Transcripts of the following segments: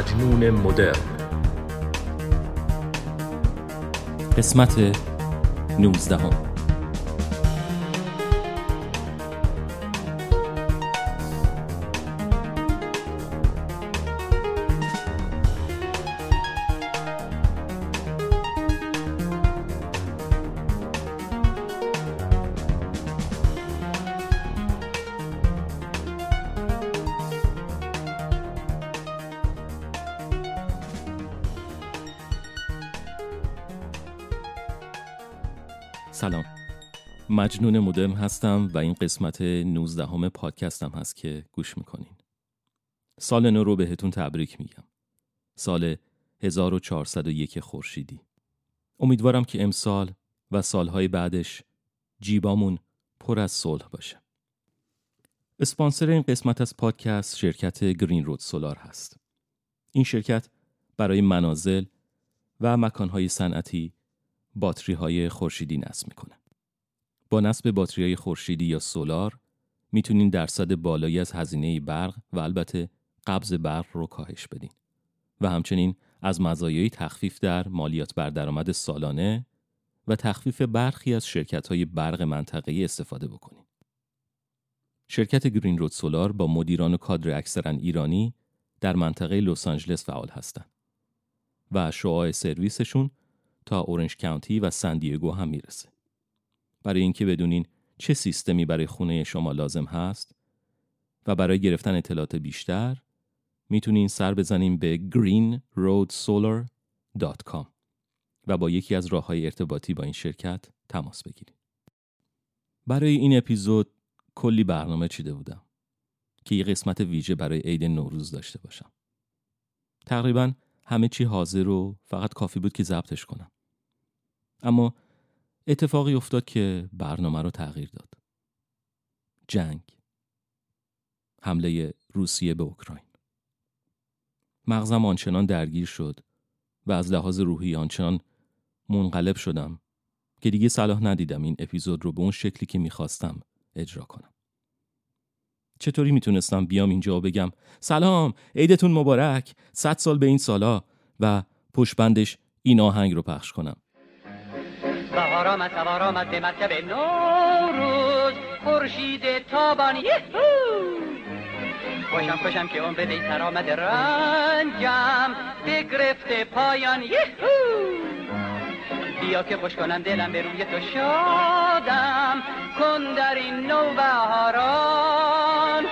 مجنون مدرن قسمت 19 هم. مجنون مدرن هستم و این قسمت 19 همه پادکستم هست که گوش می‌کنین. سال نو رو بهتون تبریک میگم. سال 1401 خورشیدی. امیدوارم که امسال و سالهای بعدش جیبامون پر از صلح باشه. اسپانسر این قسمت از پادکست شرکت گرین رود سولار هست. این شرکت برای منازل و مکانهای صنعتی باتری های خورشیدی نصب می‌کنه. با نصب باتری های خورشیدی یا سولار می‌تونین درصد بالایی از هزینه برق و البته قبض برق رو کاهش بدین و همچنین از مزایای تخفیف در مالیات بر درآمد سالانه و تخفیف برخی از شرکت های برق منطقه‌ای استفاده بکنین. شرکت گرین رود سولار با مدیران و کادر اکثرا ایرانی در منطقه لس آنجلس فعال هستند و شعاع سرویسشون تا اورنج کانتی و سندیگو هم می‌رسه. برای اینکه بدونین چه سیستمی برای خونه شما لازم هست و برای گرفتن اطلاعات بیشتر می‌تونین سر بزنین به greenroadsolar.com و با یکی از راه های ارتباطی با این شرکت تماس بگیرید. برای این اپیزود کلی برنامه چیده بودم که یه قسمت ویژه برای عید نوروز داشته باشم. تقریبا همه چی حاضر و فقط کافی بود که ضبطش کنم. اما اتفاقی افتاد که برنامه رو تغییر داد. جنگ. حمله روسیه به اوکراین. مغزم آنچنان درگیر شد و از لحاظ روحی آنچنان منقلب شدم که دیگه صلاح ندیدم این اپیزود رو به اون شکلی که می‌خواستم اجرا کنم. چطوری می‌تونستم بیام اینجا و بگم سلام عیدتون مبارک صد سال به این سالا و پشبندش این آهنگ رو پخش کنم بهار آمد سوار آمد به مرکب نوروز. خورشید تابان خوشم خوشم که اون بده سر آمد رنجم. بگرفته پایان بیا که خوش کنم دلم به روی تو شادم. کن در این نو بهاران.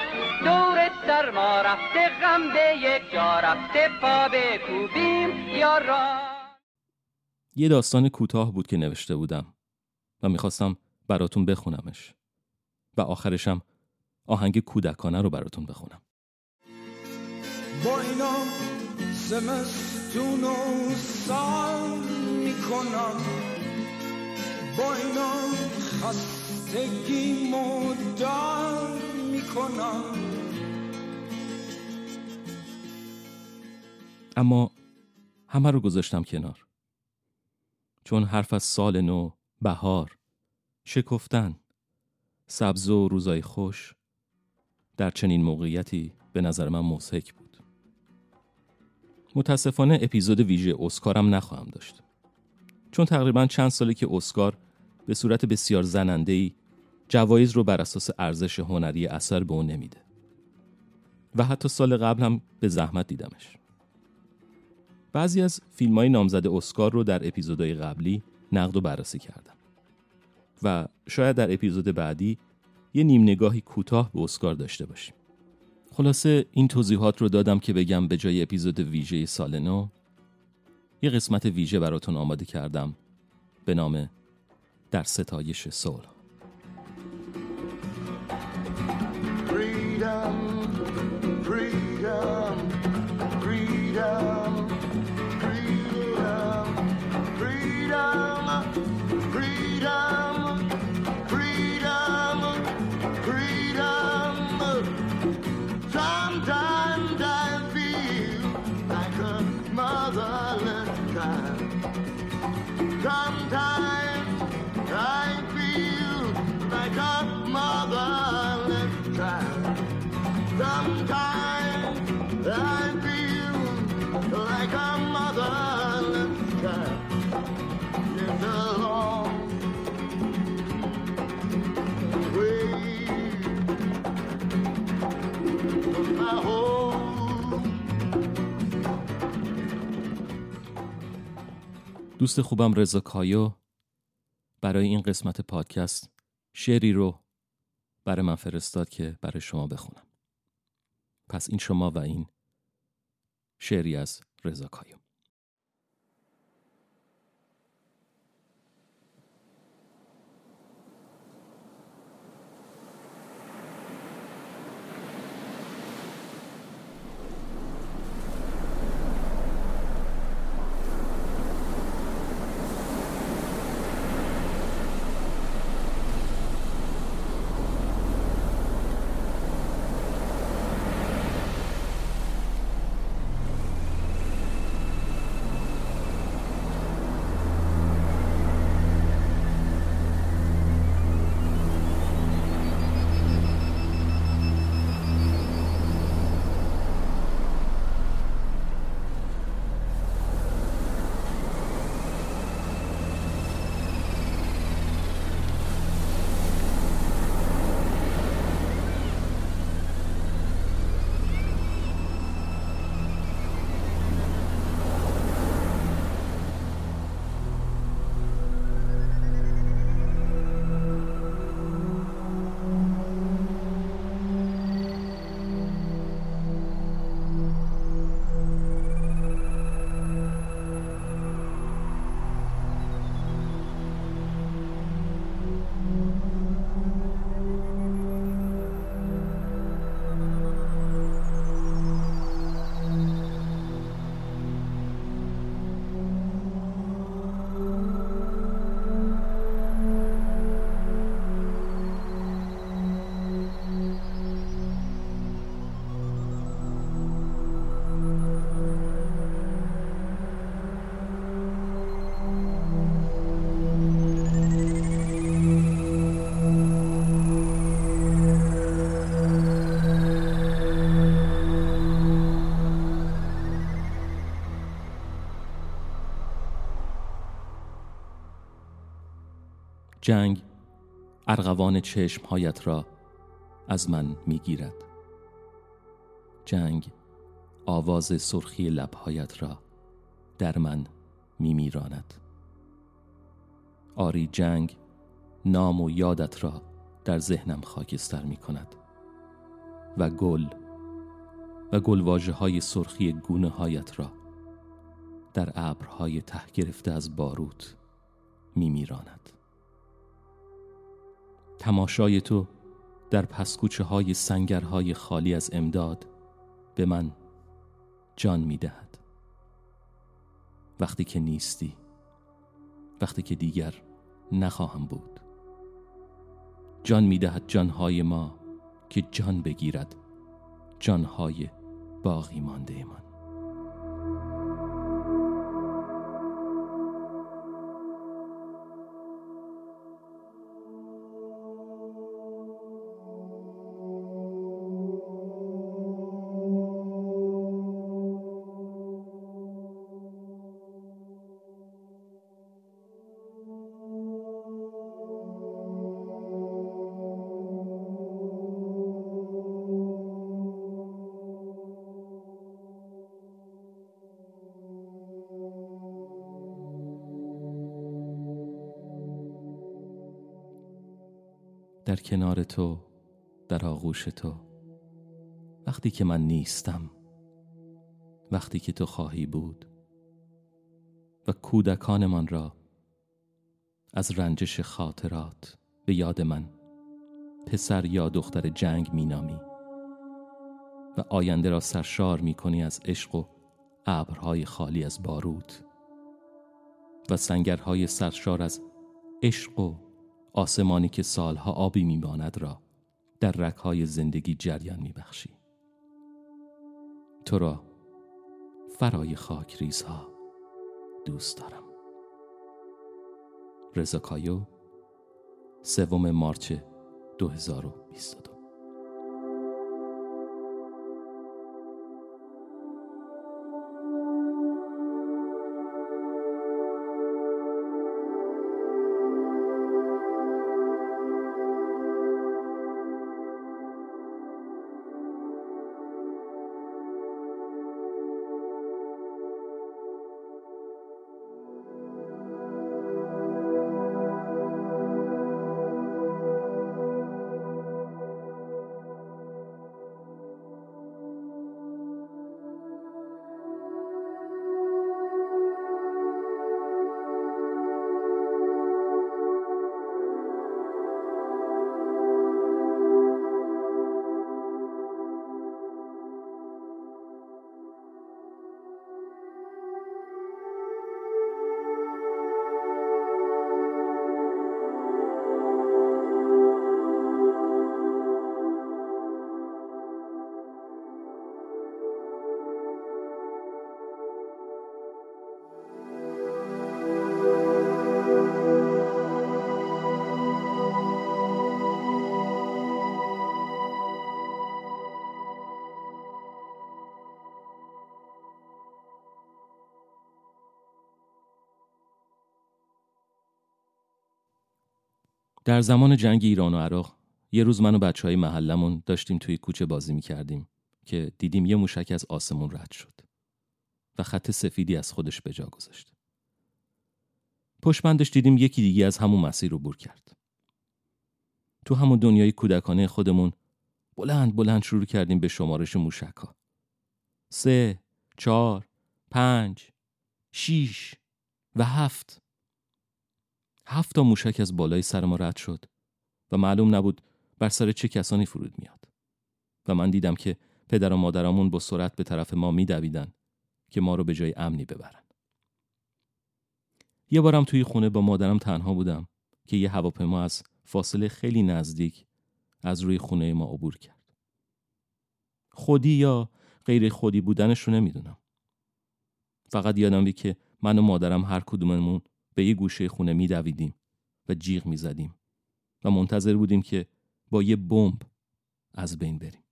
دور سرما رفته غم به یک جا رفته پا بکوبیم یاران. یه داستان کوتاه بود که نوشته بودم و می‌خواستم براتون بخونمش. و آخرشم آهنگ کودکانه رو براتون بخونم. با اینا زمستون و سال می‌کنم. با اینا خستگی مدار می‌کنم. اما همه رو گذاشتم کنار. چون حرف از سال نو، بهار، شکفتن، سبز و روزای خوش در چنین موقعیتی به نظر من مزهک بود. متاسفانه اپیزود ویژه اسکارم نخواهم داشت. چون تقریبا چند ساله که اسکار به صورت بسیار زنندهی جوایز رو بر اساس ارزش هنری اثر به اون نمیده. و حتی سال قبل هم به زحمت دیدمش. بعضی از فیلم های نامزد اسکار رو در اپیزودهای قبلی نقد و بررسی کردم. و شاید در اپیزود بعدی یه نیم نگاهی کوتاه به اسکار داشته باشیم. خلاصه این توضیحات رو دادم که بگم به جای اپیزود ویژه سال نو یه قسمت ویژه براتون آماده کردم به نام در ستایش صلح. Sometimes I دوست خوبم رضا کایو برای این قسمت پادکست شعری رو برای من فرستاد که برای شما بخونم. پس این شما و این شعری از رضا کایو. جنگ ارغوان چشمهایت را از من می‌گیرد. جنگ آواز سرخی لبهایت را در من میمیراند. آری جنگ نام و یادت را در ذهنم خاکستر می کند و گل و گلواجه های سرخی گونه هایت را در ابرهای ته گرفته از باروت میمیراند. تماشای تو در پسکوچه های سنگرهای خالی از امداد به من جان می دهد وقتی که نیستی وقتی که دیگر نخواهم بود. جان می دهد جانهای ما که جان بگیرد جانهای باقی مانده من. در کنار تو در آغوش تو. وقتی که من نیستم وقتی که تو خواهی بود. و کودکانمان را از رنجش خاطرات به یاد من پسر یا دختر جنگ مینامی. و آینده را سرشار می کنی از عشق و ابرهای خالی از بارود. و سنگرهای سرشار از عشق و آسمانی که سالها آبی میماند را در رکهای زندگی جریان میبخشی. تو را فرای خاک ریزها دوست دارم. رضا کایو سوم مارچ 2022 در زمان جنگ ایران و عراق یه روز من و بچه های محلمون داشتیم توی کوچه بازی می کردیم که دیدیم یه موشک از آسمون رد شد و خط سفیدی از خودش به جا گذاشت. پشت دیدیم یکی دیگه از همون مسیر رو بور کرد. تو همون دنیای کودکانه خودمون بلند بلند شروع کردیم به شمارش موشک ها. سه، چهار، پنج، شیش و هفت. هفت تا موشک از بالای سر ما رد شد و معلوم نبود بر سر چه کسانی فرود میاد. و من دیدم که پدر و مادرامون با سرعت به طرف ما میدویدن که ما رو به جای امنی ببرن. یه بارم توی خونه با مادرم تنها بودم که یه هواپیما از فاصله خیلی نزدیک از روی خونه ما عبور کرد. خودی یا غیر خودی بودنش رو نمی‌دونم. فقط یادم بی که من و مادرم هر کدوممون به یه گوشه خونه میدویدیم و جیغ می‌زدیم و منتظر بودیم که با یه بمب از بین بریم.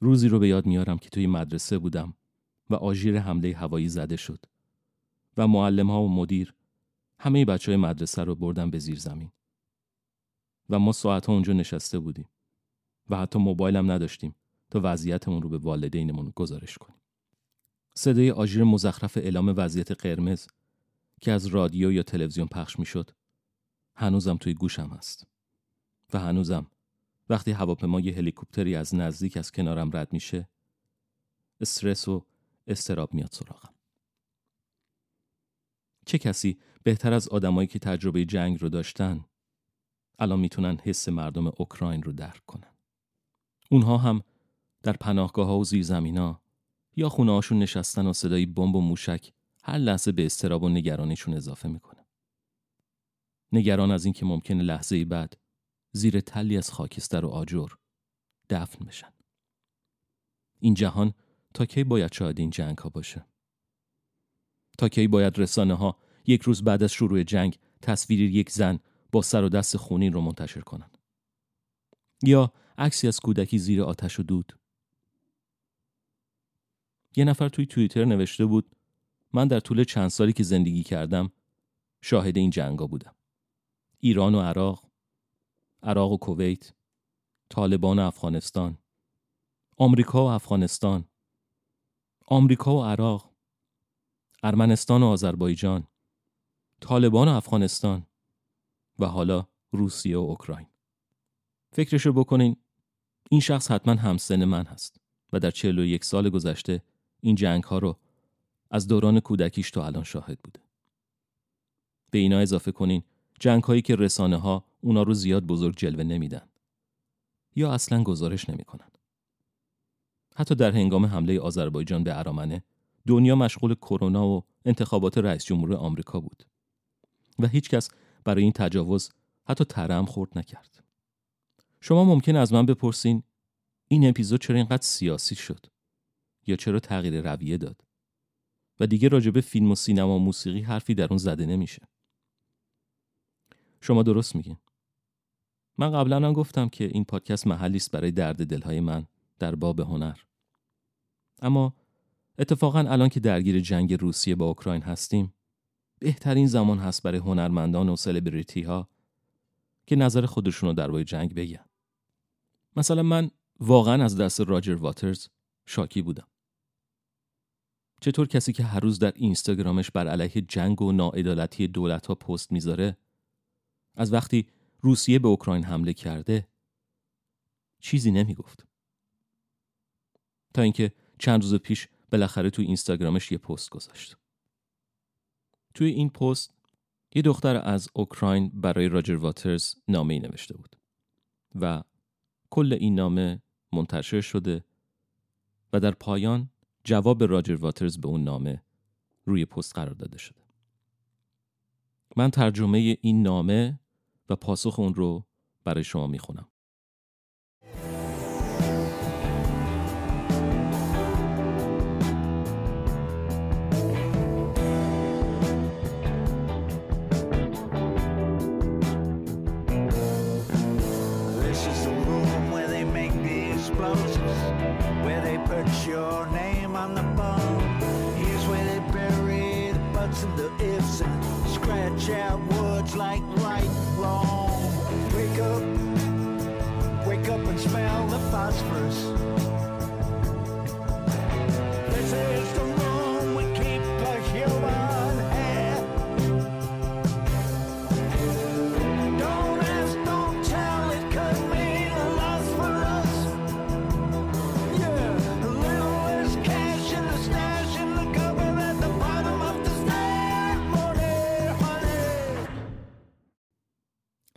روزی رو به یاد میارم که توی مدرسه بودم و آژیر حمله هوایی زده شد و معلم ها و مدیر همه بچه های مدرسه رو بردن به زیر زمین و ما ساعت ها اونجا نشسته بودیم و حتی موبایلم نداشتیم تا وضعیتمون رو به والدینمون گزارش کنیم. صدای آژیر مزخرف اعلام وضعیت قرمز که از رادیو یا تلویزیون پخش می‌شد هنوزم توی گوشم هست. و هنوزم وقتی هواپیما یه هلیکوپتری از نزدیک از کنارم رد میشه استرس و استراب میاد سراغم. چه کسی بهتر از آدمایی که تجربه جنگ رو داشتن الان می‌تونن حس مردم اوکراین رو درک کنن؟ اونها هم در پناهگاه ها و زیرزمینا یا خونه هاشون نشستن و صدای بمب و موشک هر لحظه به استراب و نگرانیشون اضافه می‌کنه. نگران از اینکه ممکنه لحظه بعد زیر تلی از خاکستر و آجر دفن بشن. این جهان تا کی باید شاهد این جنگ ها باشه؟ تا کی باید رسانه ها یک روز بعد از شروع جنگ تصویری یک زن با سر و دست خونین رو منتشر کنن؟ یا عکسی از کودکی زیر آتش و دود؟ یه نفر توی توییتر نوشته بود من در طول چند سالی که زندگی کردم شاهد این جنگا بودم. ایران و عراق، عراق و کویت، طالبان و افغانستان، آمریکا و افغانستان، آمریکا و عراق، ارمنستان و آذربایجان، طالبان و افغانستان و حالا روسیه و اوکراین. فکرشو بکنین این شخص حتما همسن من هست و در یک سال گذشته این جنگ ها رو از دوران کودکیش تا الان شاهد بوده. به اینا اضافه کنین جنگ هایی که رسانه ها اونا رو زیاد بزرگ جلوه نمیدن یا اصلا گزارش نمی‌کنن. حتی در هنگام حمله آذربایجان به ارامنه دنیا مشغول کرونا و انتخابات رئیس جمهور آمریکا بود و هیچکس برای این تجاوز حتی ترم خورد نکرد. شما ممکن از من بپرسین این اپیزود چرا اینقدر سیاسی شد یا چرا تغییر رویه داد و دیگه راجبه فیلم و سینما و موسیقی حرفی در اون زده نمیشه. شما درست میگین. من قبلا هم گفتم که این پادکست محلی است برای درد دلهای من در باب هنر. اما اتفاقا الان که درگیر جنگ روسیه با اوکراین هستیم بهترین زمان هست برای هنرمندان و سلبریتی ها که نظر خودشون رو درباره جنگ بگن. مثلا من واقعا از دست راجر واترز شاکی بودم. چطور کسی که هر روز در اینستاگرامش بر علیه جنگ و ناعدالتی دولت ها پست می‌ذاره از وقتی روسیه به اوکراین حمله کرده چیزی نمی‌گفت. تا اینکه چند روز پیش بالاخره توی اینستاگرامش یه پست گذاشت. توی این پست یه دختر از اوکراین برای راجر واترز نامه ای نوشته بود و کل این نامه منتشر شده و در پایان جواب راجر واترز به اون نامه روی پست قرار داده شده. من ترجمه این نامه و پاسخ اون رو برای شما می‌خونم.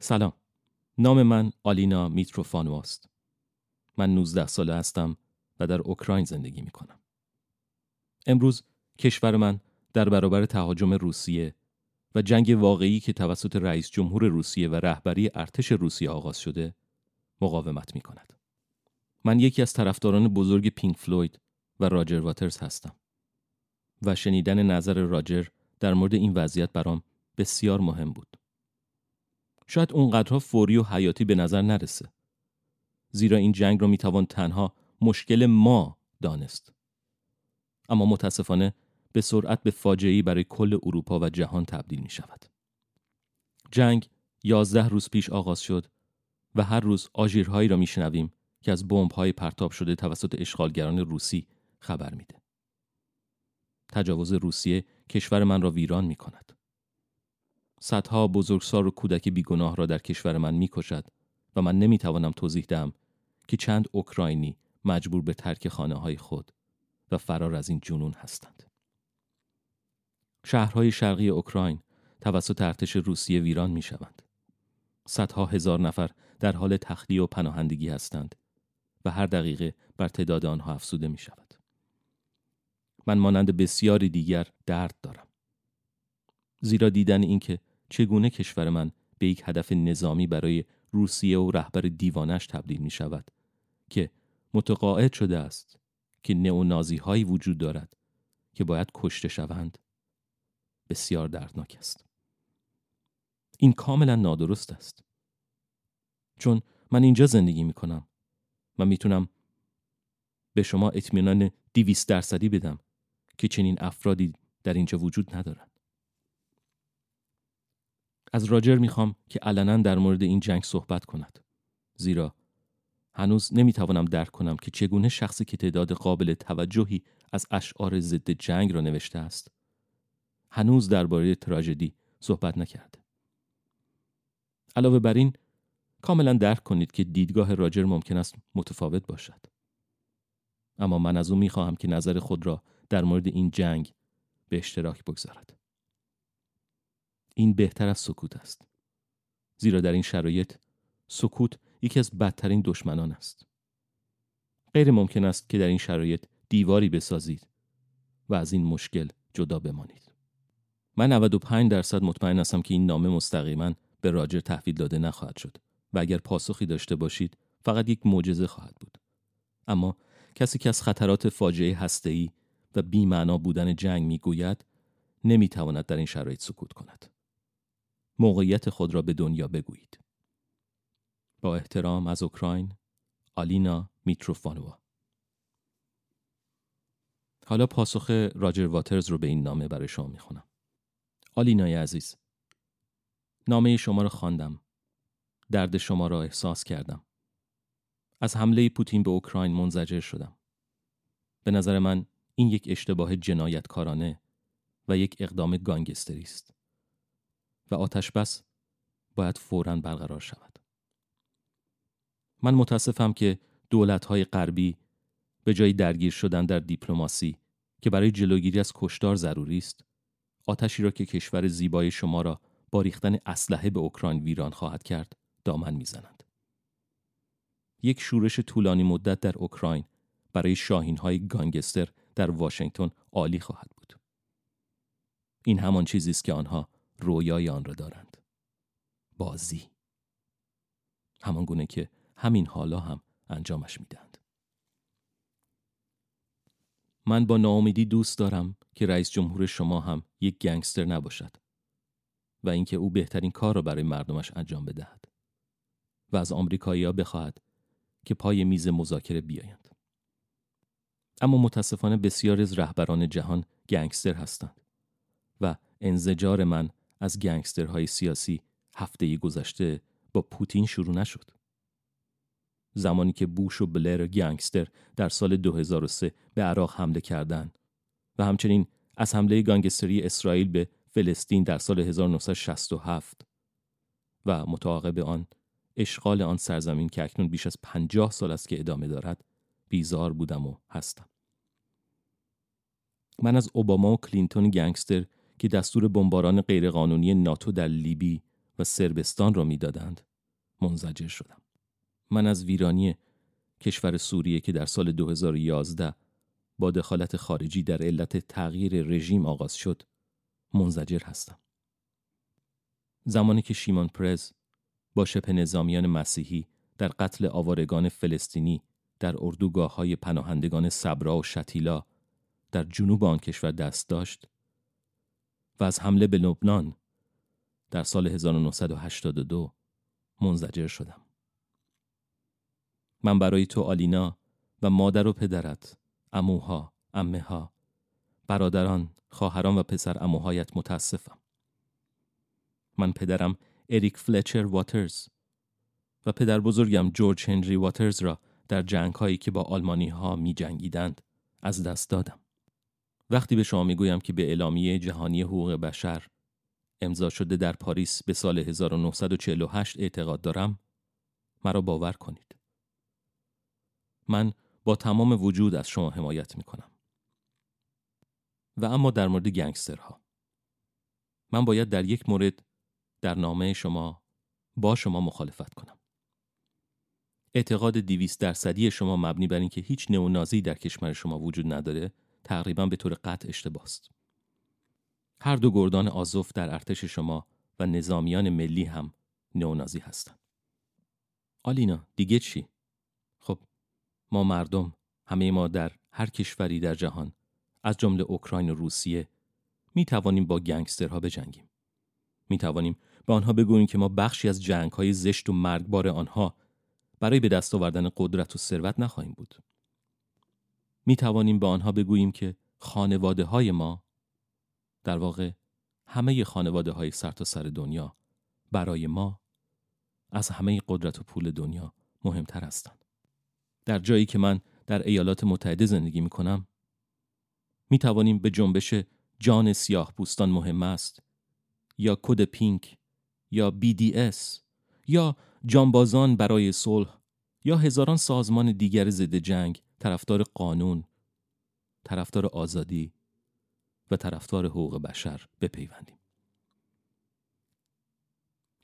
سلام. نام من آلینا میتروفانو است من 19 ساله هستم و در اوکراین زندگی می کنم امروز کشور من در برابر تهاجم روسیه و جنگ واقعی که توسط رئیس جمهور روسیه و رهبری ارتش روسیه آغاز شده مقاومت می کند من یکی از طرفداران بزرگ پینک فلوید و راجر واترز هستم و شنیدن نظر راجر در مورد این وضعیت برام بسیار مهم بود. شاید اونقدرها فوری و حیاتی به نظر نرسه. زیرا این جنگ را می‌توان تنها مشکل ما دانست. اما متاسفانه به سرعت به فاجعه‌ای برای کل اروپا و جهان تبدیل می شود. جنگ یازده روز پیش آغاز شد و هر روز آژیرهایی را میشنویم که از بمب‌های پرتاب شده توسط اشغالگران روسی خبر میده. تجاوز روسیه کشور من را ویران می کند. صدها بزرگسال و کودک بیگناه را در کشور من می‌کشد و من نمی‌توانم توضیح دهم که چند اوکراینی مجبور به ترک خانه های خود و فرار از این جنون هستند. شهرهای شرقی اوکراین توسط ارتش روسیه ویران می شوند. صدها هزار نفر در حال تخلیه و پناهندگی هستند و هر دقیقه بر تعداد آنها افزوده می شود. من مانند بسیاری دیگر درد دارم. زیرا دیدن اینکه چگونه کشور من به یک هدف نظامی برای روسیه و رهبر دیوانش تبدیل می شود که متقاعد شده است که نئونازی هایی وجود دارد که باید کشته شوند بسیار دردناک است. این کاملا نادرست است. چون من اینجا زندگی می کنم و می‌تونم به شما اطمینان دیویست درصدی بدم که چنین افرادی در اینجا وجود ندارند. از راجر می‌خوام که علنا در مورد این جنگ صحبت کند. زیرا هنوز نمی‌توانم درک کنم که چگونه شخصی که تعداد قابل توجهی از اشعار ضد جنگ را نوشته است هنوز درباره تراژدی صحبت نکرده. علاوه بر این کاملا درک کنید که دیدگاه راجر ممکن است متفاوت باشد. اما من از او می‌خواهم که نظر خود را در مورد این جنگ به اشتراک بگذارد. این بهتر از سکوت است. زیرا در این شرایط سکوت یکی از بدترین دشمنان است. غیر ممکن است که در این شرایط دیواری بسازید و از این مشکل جدا بمانید. من 95 درصد مطمئن هستم که این نامه مستقیما به راجر تحویل داده نخواهد شد و اگر پاسخی داشته باشید فقط یک معجزه خواهد بود. اما کسی که از خطرات فاجعه هسته‌ای و بی‌معنا بودن جنگ می‌گوید نمی‌تواند در این شرایط سکوت کند. موقعیت خود را به دنیا بگویید. با احترام از اوکراین آلینا میتروفانووا حالا پاسخ راجر واترز رو به این نامه برای شما می‌خونم. آلینای عزیز نامه شما را خواندم. درد شما را احساس کردم. از حمله پوتین به اوکراین منزجر شدم. به نظر من این یک اشتباه جنایتکارانه و یک اقدام گانگستری است. و آتش بس باید فوراً برقرار شود. من متاسفم که دولت‌های غربی به جای درگیر شدن در دیپلماسی که برای جلوگیری از کشتار ضروری است، آتشی را که کشور زیبای شما را با ریختن اسلحه به اوکراین ویران خواهد کرد، دامن می‌زنند. یک شورش طولانی مدت در اوکراین برای شاهین های گانگستر در واشنگتن عالی خواهد بود. این همان چیزی است که آنها رویای آن را دارند. بازی. همان گونه که همین حالا هم انجامش می‌دهند. من با ناامیدی دوست دارم که رئیس جمهور شما هم یک گنگستر نباشد و اینکه او بهترین کار را برای مردمش انجام بدهد و از آمریکایی‌ها بخواهد که پای میز مذاکره بیایند. اما متاسفانه بسیاری از رهبران جهان گنگستر هستند و انزجار من از گنگسترهای سیاسی هفته گذشته با پوتین شروع نشد. زمانی که بوش و بلر گنگستر در سال 2003 به عراق حمله کردند و همچنین از حمله گانگستری اسرائیل به فلسطین در سال 1967 و متعاقب آن اشغال آن سرزمین که اکنون بیش از پنجاه سال است که ادامه دارد بیزار بودم و هستم من از اوباما و کلینتون گنگستر که دستور بمباران غیرقانونی ناتو در لیبی و سربستان را می‌دادند منزجر شدم. من از ویرانی کشور سوریه که در سال 2011 با دخالت خارجی در علت تغییر رژیم آغاز شد منزجر هستم. زمانی که شیمون پرز با شبه نظامیان مسیحی در قتل آوارگان فلسطینی در اردوگاه های پناهندگان صبرا و شتیلا در جنوب آن کشور دست داشت و از حمله به لبنان در سال 1982 منزجر شدم. من برای تو آلینا و مادر و پدرت، اموها، امه ها، برادران، خواهران و پسر اموهایت متاسفم. من پدرم اریک فلچر واترز و پدر بزرگم جورج هنری واترز را در جنگ هایی که با آلمانی ها می جنگیدند از دست دادم. وقتی به شما می گویم که به اعلامیه جهانی حقوق بشر امضا شده در پاریس به سال 1948 اعتقاد دارم مرا باور کنید. من با تمام وجود از شما حمایت می کنم. و اما در مورد گنگسترها من باید در یک مورد در نامه شما با شما مخالفت کنم. اعتقاد دیویست درصدی شما مبنی بر اینکه هیچ نئونازی در کشور شما وجود نداره تقریبا به طور قطع اشتباه است. هر دو گردان آزوف در ارتش شما و نظامیان ملی هم نئونازی هستند. آلینا دیگه چی؟ خب ما مردم همه ما در هر کشوری در جهان از جمله اوکراین و روسیه می توانیم با گنگسترها بجنگیم. می توانیم به آنها بگوییم که ما بخشی از جنگ های زشت و مرگبار آنها برای به دست آوردن قدرت و ثروت نخواهیم بود. می توانیم به آنها بگوییم که خانواده های ما در واقع همه خانواده های سر تا سر دنیا برای ما از همه قدرت و پول دنیا مهمتر هستند. در جایی که من در ایالات متحده زندگی می کنم می توانیم به جنبش جان سیاه پوستان مهم است یا کد پینک یا BDS یا جانبازان برای صلح یا هزاران سازمان دیگر ضد جنگ طرفدار قانون طرفدار آزادی و طرفدار حقوق بشر بپیوندیم.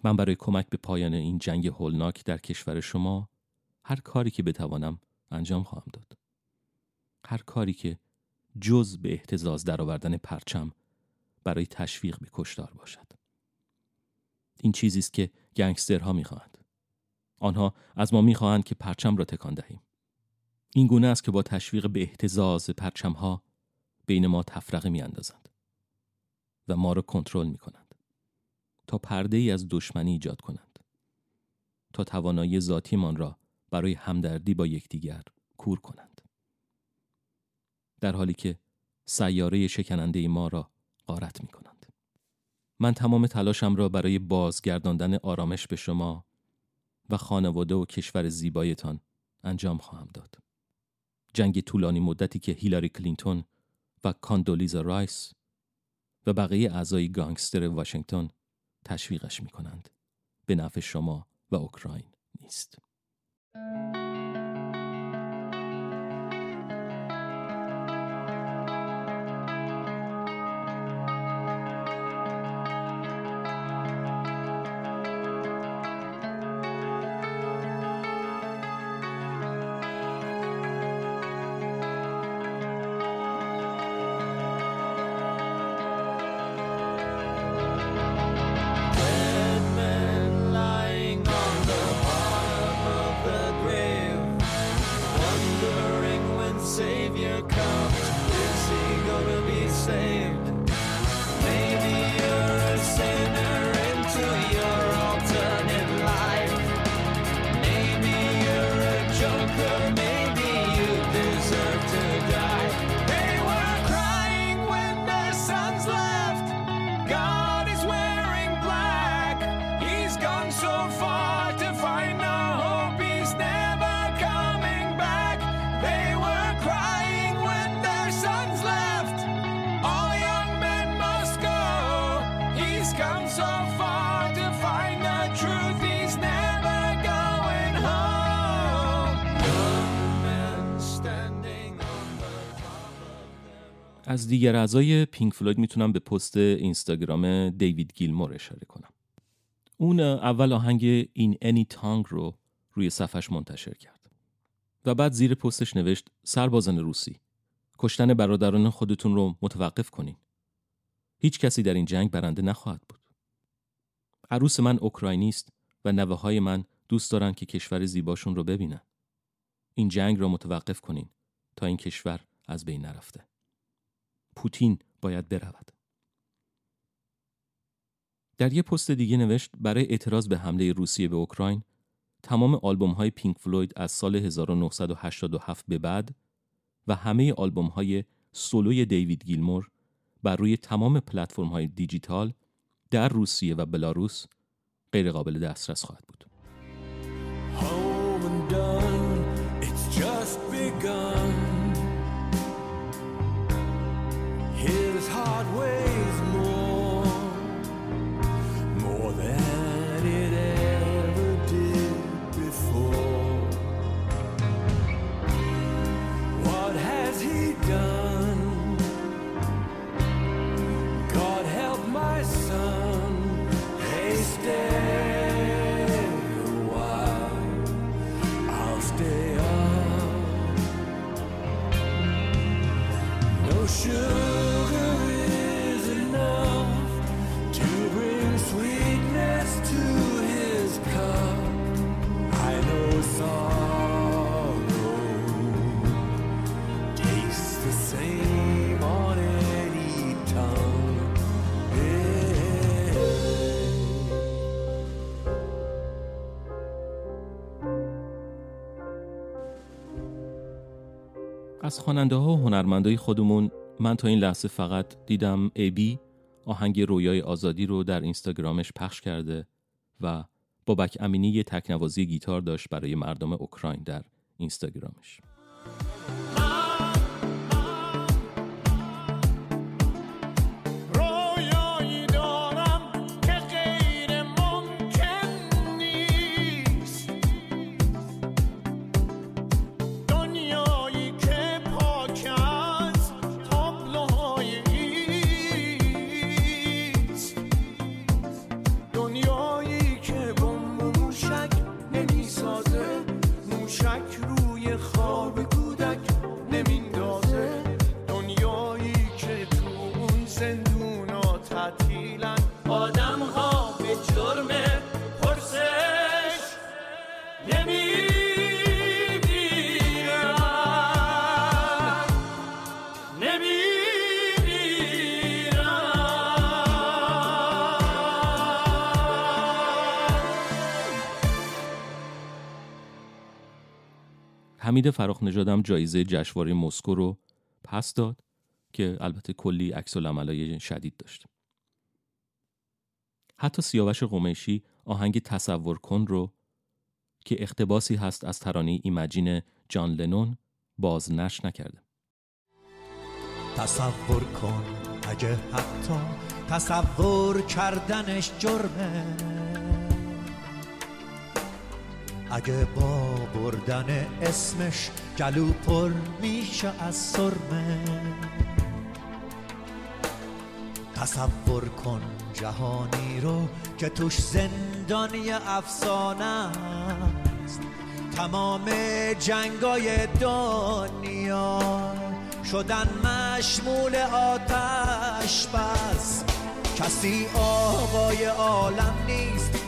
من برای کمک به پایان این جنگ هولناک در کشور شما هر کاری که بتوانم انجام خواهم داد. هر کاری که جز به احتزاز درآوردن پرچم برای تشویق به کشتار باشد. این چیزی است که گنگسترها می‌خواهند. آنها از ما می‌خواهند که پرچم را تکان دهیم. این گونه است که با تشویق به احتزاز پرچمها بین ما تفرقه میاندازند و ما را کنترل می‌کنند تا پرده ای از دشمنی ایجاد کنند تا توانایی ذاتیمان را برای همدردی با یکدیگر کور کنند در حالی که سیاره شکننده ما را غارت می کنند. من تمام تلاشم را برای بازگرداندن آرامش به شما و خانواده و کشور زیبایتان انجام خواهم داد. جنگ طولانی مدتی که هیلاری کلینتون و کاندولیزا رایس و بقیه اعضای گانگستر واشنگتن تشویقش می کنند. به نفع شما و اوکراین نیست. از دیگر اعضای پینک فلوید می‌تونم به پست اینستاگرام دیوید گیلمور اشاره کنم. اون اول آهنگ این انی تانگ رو روی صفحش منتشر کرد. و بعد زیر پستش نوشت سربازان روسی کشتن برادران خودتون رو متوقف کنین. هیچ کسی در این جنگ برنده نخواهد بود. عروس من اوکراینی است و نوه های من دوست دارن که کشور زیباشون رو ببینن. این جنگ را متوقف کنین تا این کشور از بین نرفته. پوتین باید برود. در یه پست دیگه نوشت برای اعتراض به حمله روسیه به اوکراین تمام آلبوم های پینک فلوید از سال 1987 به بعد و همه آلبوم های سولوی دیوید گیلمور بر روی تمام پلتفرم های دیجیتال در روسیه و بلاروس غیر قابل دسترس خواهد بود. از خواننده ها و هنرمندای خودمون من تا این لحظه فقط دیدم ابی آهنگ رویای آزادی رو در اینستاگرامش پخش کرده و بابک امینی یه تکنوازی گیتار داشت برای مردم اوکراین در اینستاگرامش. حمید فراخ نژادم جایزه جشنواره مسکو رو پس داد که البته کلی عکس العملای شدید داشت. حتی سیاوش قمیشی آهنگ تصور کن رو که اقتباسی هست از ترانه ایمجین جان لنون باز نش نکرده. تصور کن اگه حتی تصور کردنش جرمه اگه با بردن اسمش گلو پر میشه از سرمه. تصور کن جهانی رو که توش زندانی افسانه است. تمام جنگای دنیا شدن مشمول آتش بس. کسی آقای عالم نیست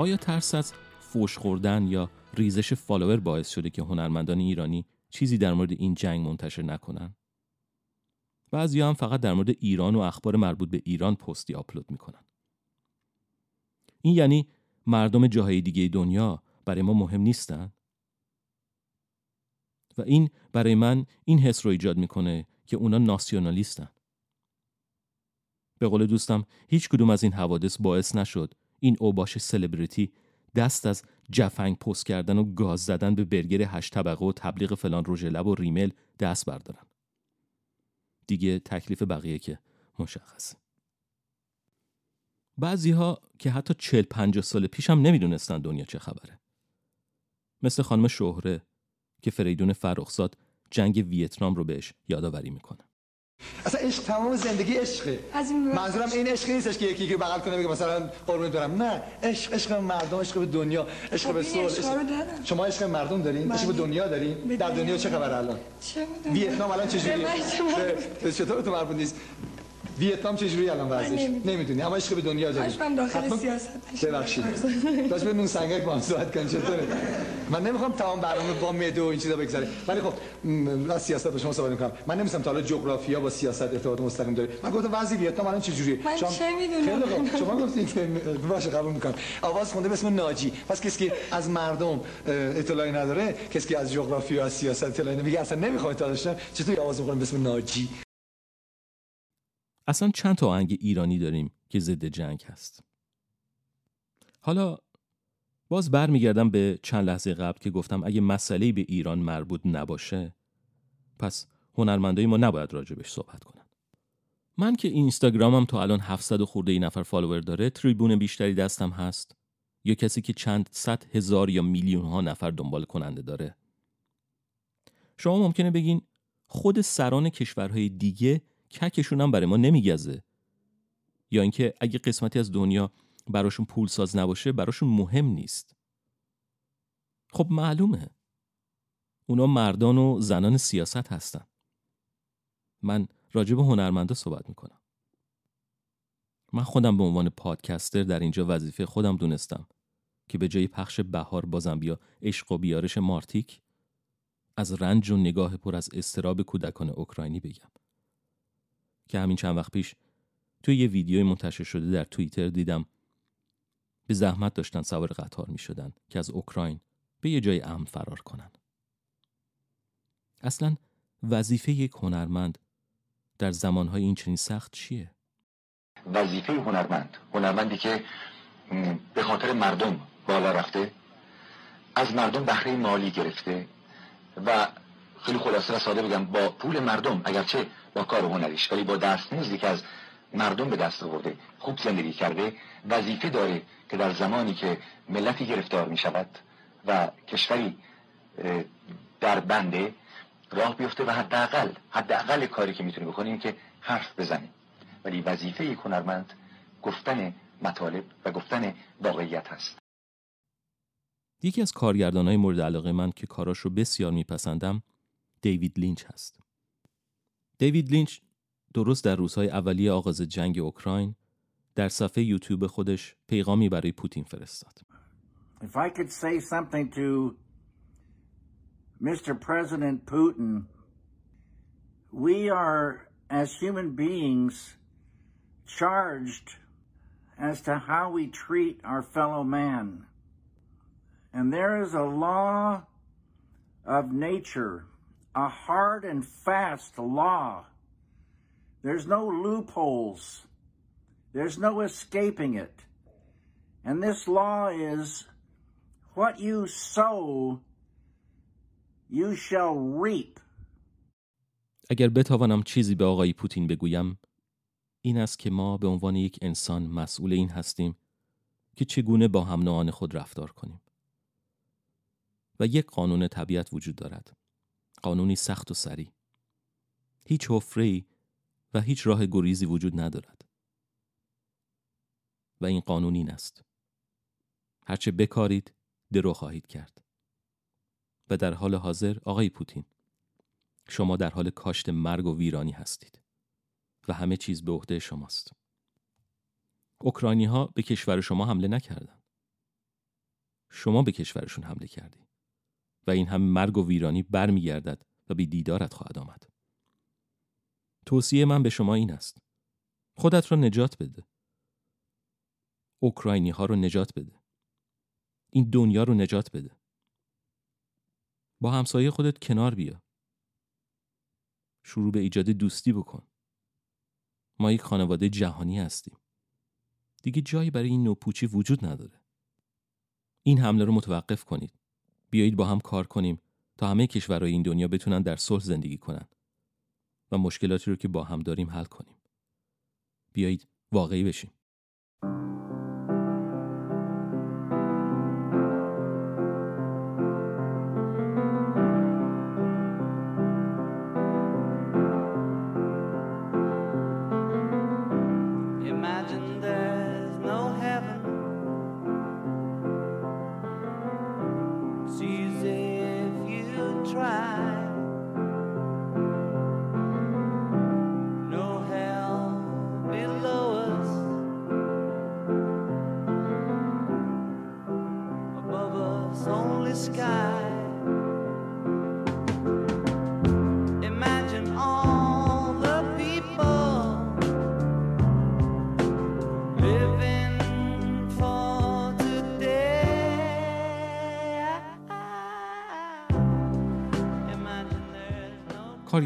آیا ترس از فوش خوردن یا ریزش فالوور باعث شده که هنرمندان ایرانی چیزی در مورد این جنگ منتشر نکنن؟ بعضی هم فقط در مورد ایران و اخبار مربوط به ایران پستی آپلود می‌کنن. این یعنی مردم جاهای دیگه دنیا برای ما مهم نیستن؟ و این برای من این حس رو ایجاد می‌کنه که اونا ناسیونالیستن به قول دوستم هیچ کدوم از این حوادث باعث نشد این اوباش سلبریتی دست از جفنگ پست کردن و گاز زدن به برگر هشت طبقه و تبلیغ فلان رژ لب و ریمل دست بردارن. دیگه تکلیف بقیه که مشخصه بعضی ها که حتی چل پنجاه سال پیش هم نمی‌دونستن دنیا چه خبره. مثل خانم شهره که فریدون فرخزاد جنگ ویتنام رو بهش یادآوری می‌کنه. اصلا عشق تمام زندگی عشقه. از این منظورم این عشق نیستش که یکی که بغل کنه بگه مثلا قربونت برم. نه عشق عشق مردم عشق به دنیا عشق خب به عشق- دارم. شما عشق مردم دارین عشق به بله. دنیا دارین؟ در دنیا چه خبر الان. ویتنام الان چه به چطور تو مربوط نیست؟ ویتنام چجوری الان وضعش. نمی‌دونی اما عشق به دنیا داری من داخل حتما- سیاست نشم. ببخشید داشت به نون سنگک با هم صحبت کنیم چطوره من نمی‌خوام تمام برنامه با مدو و این چیزا بگذره ولی خب م، از سیاست با شما صحبت می‌کنم من نمیستم تا حالا جغرافیا با سیاست ارتباط مستقیم داره من گفتم وضع ویتنام الان چجوریه من شما- چه می‌دونم؟ خیلی خوب شما گفتین که باشه قبول می‌کنم آواز خونده به اسم ناجی پس کسی که از مردم اطلاعی نداره کسی که از جغرافیا از سیاست اطلاعی نمیگه اصلا نمی‌خوام اطلاع داشتم چطوری آواز می‌خونم به اسم ناجی اصلا چند تا آهنگ ایرانی داریم که ضد جنگ هست. حالا باز برمیگردم به چند لحظه قبل که گفتم اگه مسئله به ایران مربوط نباشه پس هنرمندای ما نباید راجبش صحبت کنن. من که اینستاگرامم تا الان 700 و خورده ای نفر فالوور داره تریبون بیشتری دستم هست. یا کسی که چند صد هزار یا میلیون ها نفر دنبال کننده داره. شما ممکنه بگین خود سران کشورهای دیگه ککشون هم برای ما نمیگزه. یا اینکه اگه قسمتی از دنیا براشون پول ساز نباشه براشون مهم نیست. خب معلومه. اونا مردان و زنان سیاست هستن. من راجع به هنرمندا صحبت می‌کنم. من خودم به عنوان پادکستر در اینجا وظیفه خودم دونستم که به جای پخش بهار بازم بیا عشق و بیارش مارتیک از رنج و نگاه پر از استراب کودکان اوکراینی بگم. که همین چند وقت پیش توی یه ویدیوی منتشر شده در توییتر دیدم به زحمت داشتن سوار قطار می شدن که از اوکراین به یه جای امن فرار کنن. اصلا وظیفه یک هنرمند در زمانهای این چنین سخت چیه؟ وظیفه هنرمند هنرمندی که به خاطر مردم بالا رفته از مردم بهره مالی گرفته و خیلی خلاصه و ساده بگم با پول مردم اگرچه با کار هنریش ولی با دستمزدی که از مردم به دست آورده. خوب زندگی کرده. وظیفه داره که در زمانی که ملتی گرفتار می شود و کشوری در بنده راه بیفته و حداقل حداقل کاری که می‌تونه بکنه که حرف بزنه ولی وظیفه یک هنرمند گفتن مطالب و گفتن واقعیت هست. یکی از کارگردانهای مورد علاقه من که کاراش رو بسیار میپسندم دیوید لینچ هست. دیوید لینچ درست در روزهای اولیه آغاز جنگ اوکراین در صفحه یوتیوب خودش پیغامی برای پوتین فرستاد. If I could say something to Mr. President Putin, we are, as human beings, charged as to how we treat our fellow man. And there is a law of nature, a hard and fast law. There's no loopholes. There's no escaping it. And this law is what you sow, you shall reap. اگر بتوانم چیزی به آقای پوتین بگویم این است که ما به عنوان یک انسان مسئول این هستیم که چگونه با هم نوعان خود رفتار کنیم. و یک قانون طبیعت وجود دارد. قانونی سخت و سریع. هیچ حفره‌ای و هیچ راه گریزی وجود ندارد. و این قانون این است. هرچه بکارید درو خواهید کرد. و در حال حاضر آقای پوتین شما در حال کاشت مرگ و ویرانی هستید و همه چیز به عهده شماست. اوکراینی ها به کشور شما حمله نکردند. شما به کشورشون حمله کردی و این همه مرگ و ویرانی برمیگردد و به دیدارت خواهد آمد. توصیه من به شما این است. خودت را نجات بده. اوکراینی ها رو نجات بده. این دنیا رو نجات بده. با همسایه خودت کنار بیا شروع به ایجاد دوستی بکن ما یک خانواده جهانی هستیم دیگه جایی برای این نوپوچی وجود نداره این حمله رو متوقف کنید بیایید با هم کار کنیم تا همه کشورهای این دنیا بتونن در صلح زندگی کنن و مشکلاتی رو که با هم داریم حل کنیم. بیایید واقعی بشیم.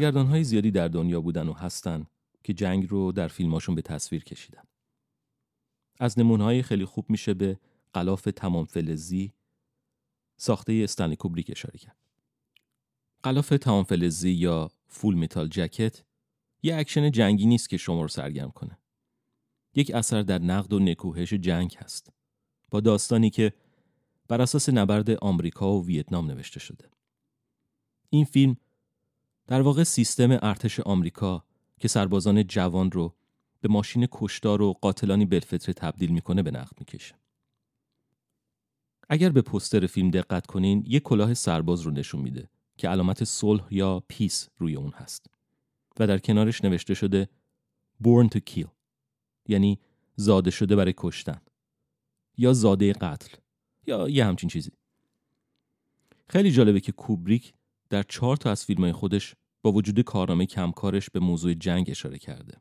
کارگردان های زیادی در دنیا بودن و هستن که جنگ رو در فیلماشون به تصویر کشیدن. از نمونه‌های خیلی خوب میشه به غلاف تمام فلزی ساخته استنلی کوبریک اشاره کرد. غلاف تمام فلزی یا Full Metal Jacket یه اکشن جنگی نیست که شما رو سرگرم کنه. یک اثر در نقد و نکوهش جنگ هست. با داستانی که بر اساس نبرد آمریکا و ویتنام نوشته شده. این فیلم در واقع سیستم ارتش آمریکا که سربازان جوان رو به ماشین کشتار و قاتلانی بالفطره تبدیل می‌کنه به نقد می‌کشه. اگر به پستر فیلم دقت کنین یک کلاه سرباز رو نشون میده که علامت صلح یا پیس روی اون هست و در کنارش نوشته شده born to kill یعنی زاده شده برای کشتن یا زاده قتل یا یه همچین چیزی خیلی جالبه که کوبریک در چهار تا از فیلمهای خودش با وجود کارنامه کمکارش به موضوع جنگ اشاره کرده.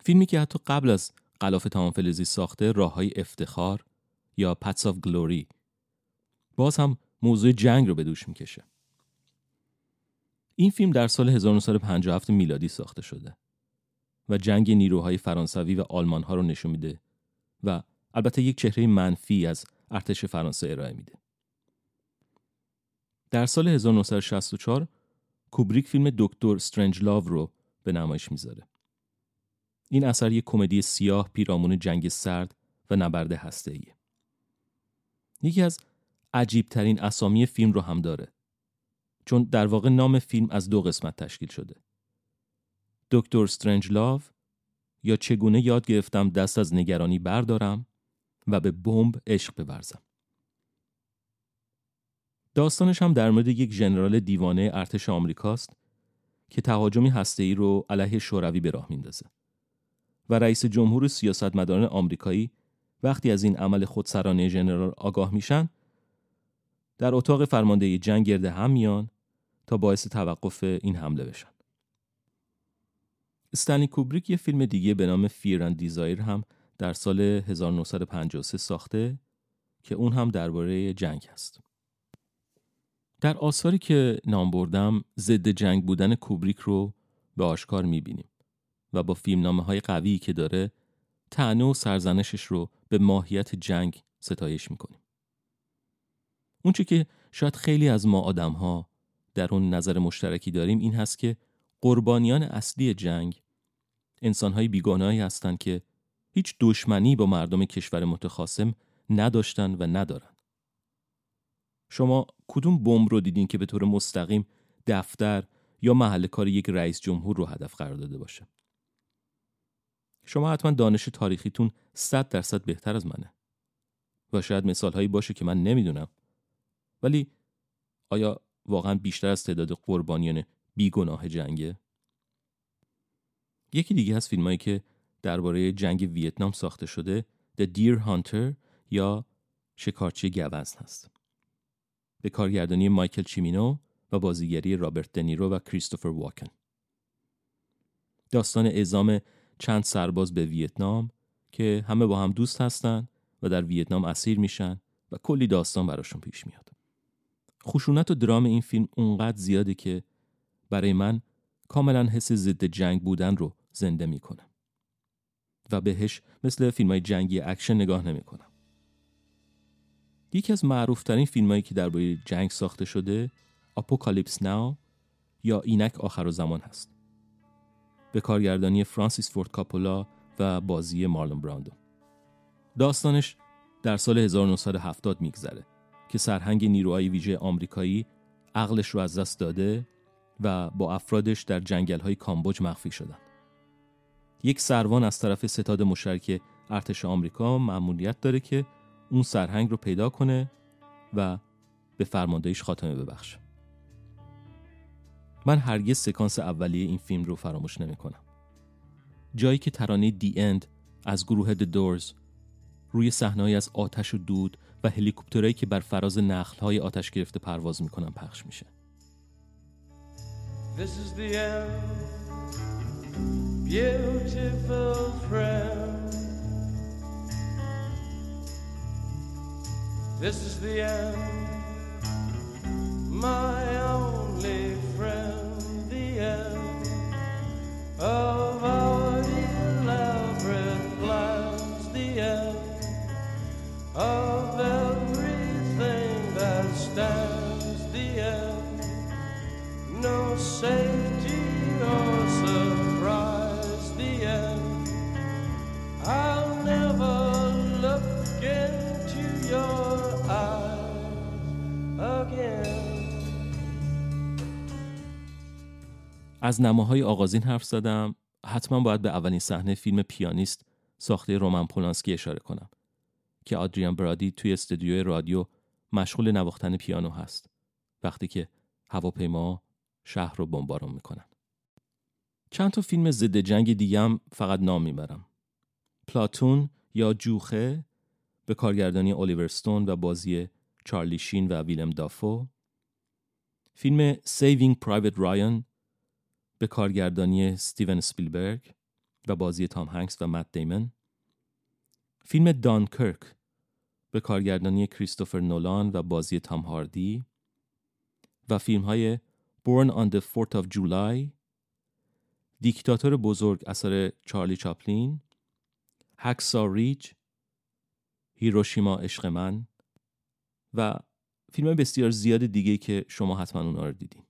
فیلمی که حتی قبل از غلاف تمام فلزی ساخته راه های افتخار یا پتس آف گلوری باز هم موضوع جنگ رو به دوش می‌کشه. این فیلم در سال 1957 میلادی ساخته شده و جنگ نیروهای فرانسوی و آلمان ها رو نشون میده و البته یک چهره منفی از ارتش فرانسه ارائه میده. در سال 1964 کوبریک فیلم دکتر استرنج لاو رو به نمایش می‌ذاره. این اثر یک کمدی سیاه پیرامون جنگ سرد و نبرد هسته‌ایه. یکی از عجیبترین اسامی فیلم رو هم داره. چون در واقع نام فیلم از دو قسمت تشکیل شده. دکتر استرنج لاو یا چگونه یاد گرفتم دست از نگرانی بردارم و به بمب عشق بورزم. داستانش هم در مورد یک ژنرال دیوانه ارتش آمریکاست که تهاجمی هسته‌ای رو علیه شوروی به راه میندازه و رئیس جمهور سیاستمداران آمریکایی وقتی از این عمل خودسرانه ژنرال آگاه میشن در اتاق فرماندهی جنگ گرد هم میان تا باعث توقف این حمله بشن. استنلی کوبریک یه فیلم دیگه به نام Fear and Desire هم در سال 1953 ساخته که اون هم درباره جنگ هست. در آثاری که نام بردم ضد جنگ بودن کوبریک رو به آشکار می‌بینیم و با فیلمنامه های قویی که داره طعنه و سرزنشش رو به ماهیت جنگ ستایش می‌کنیم. اونچه که شاید خیلی از ما آدم ها در اون نظر مشترکی داریم این هست که قربانیان اصلی جنگ انسانهای بیگناهی هستند که هیچ دشمنی با مردم کشور متخاصم نداشتن و ندارن. شما کدوم بمب رو دیدین که به طور مستقیم دفتر یا محل کار یک رئیس جمهور رو هدف قرار داده باشه؟ شما حتما دانش تاریخیتون 100 درصد بهتر از منه. و شاید مثال هایی باشه که من نمی‌دونم. ولی آیا واقعا بیشتر از تعداد قربانیان بیگناه جنگه؟ یکی دیگه از فیلمایی که درباره جنگ ویتنام ساخته شده The Deer Hunter یا شکارچی گوزن هست. به کارگردانی مایکل چیمینو و بازیگری رابرت دنیرو و کریستوفر واکن. داستان اعزام چند سرباز به ویتنام که همه با هم دوست هستن و در ویتنام اسیر میشن و کلی داستان براشون پیش میاد. خشونت و درام این فیلم اونقدر زیاده که برای من کاملا حس ضد جنگ بودن رو زنده می‌کنه و بهش مثل فیلم های جنگی اکشن نگاه نمی‌کنم. یکی از معروفترین فیلم هایی که درباره جنگ ساخته شده Apocalypse Now یا اینک آخر و زمان هست. به کارگردانی فرانسیس فورد کاپولا و بازی مارلون براندو. داستانش در سال 1970 میگذره که سرهنگ نیروهای ویژه آمریکایی عقلش رو از دست داده و با افرادش در جنگل های کامبوج مخفی شدن. یک سروان از طرف ستاد مشترک ارتش آمریکا مأموریت داره که اون سرهنگ رو پیدا کنه و به فرماندهیش خاتمه ببخشه. من هرگز سکانس اولیه این فیلم رو فراموش نمی‌کنم. جایی که ترانه دی اند از گروه د دورز روی صحنه‌ای از آتش و دود و هلیکوپترهایی که بر فراز نخل‌های آتش گرفته پرواز می‌کنن پخش میشه. This is the end, beautiful friend. This is the end, my only friend, the end of از نماهای آغازین حرف زدم. حتما باید به اولین صحنه فیلم پیانیست ساخته رومن پولانسکی اشاره کنم که آدریان برادی توی استودیوی رادیو مشغول نواختن پیانو هست. وقتی که هواپیما شهر رو بمباران می‌کنن. چند تا فیلم ضد جنگ دیگه هم فقط نام می‌برم. پلاتون یا جوخه به کارگردانی الیور ستون و بازی چارلی شین و ویلم دافو. فیلم Saving Private Ryan به کارگردانی استیون اسپیلبرگ و بازی تام هنکس و مت دیمن. فیلم دانکرک به کارگردانی کریستوفر نولان و بازی تام هاردی و فیلم های Born on the 4th of July دیکتاتور بزرگ اثر چارلی چاپلین Hacksaw Ridge هیروشیما عشق من و فیلم بسیار زیاد دیگه که شما حتما اونا رو دیدین.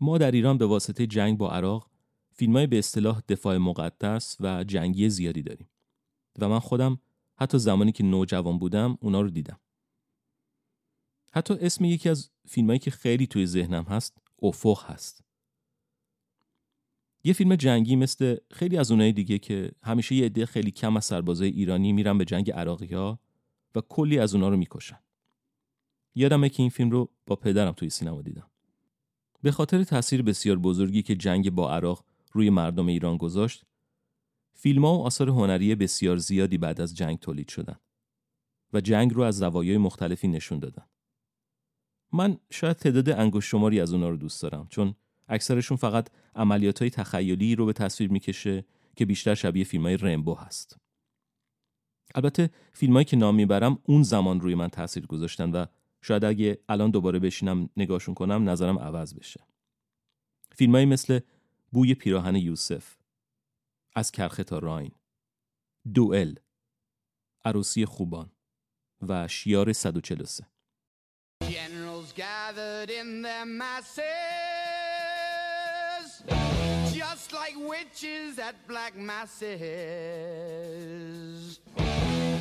ما در ایران به واسطه جنگ با عراق فیلم به اصطلاح دفاع مقدس و جنگی زیادی داریم. و من خودم حتی زمانی که نوجوان بودم اونا رو دیدم. حتی اسم یکی از فیلمایی که خیلی توی ذهنم هست افق هست. یه فیلم جنگی مثل خیلی از اونایی دیگه که همیشه یه عده خیلی کم از سربازای ایرانی میرن به جنگ عراقی ها و کلی از اونا رو می‌کشن. یادمه که این فیلم رو با پدرم توی سینما دیدم. به خاطر تاثیر بسیار بزرگی که جنگ با عراق روی مردم ایران گذاشت فیلم ها و آثار هنری بسیار زیادی بعد از جنگ تولید شدن و جنگ رو از زوایای مختلفی نشون دادن من شاید تعداد انگشت شماری از اونا رو دوست دارم چون اکثرشون فقط عملیات های تخیلی رو به تصویر می‌کشه که بیشتر شبیه فیلم های رمبو هست. البته فیلمایی که نام می‌برم اون زمان روی من تاثیر گذاشتن و شاید اگه الان دوباره بشینم نگاهشون کنم نظرم عوض بشه. فیلمایی مثل بوی پیراهن یوسف، از کرخه تا راین، دوئل، عروسی خوبان و شیار 143 Generals gathered in their masses, just like witches at black masses.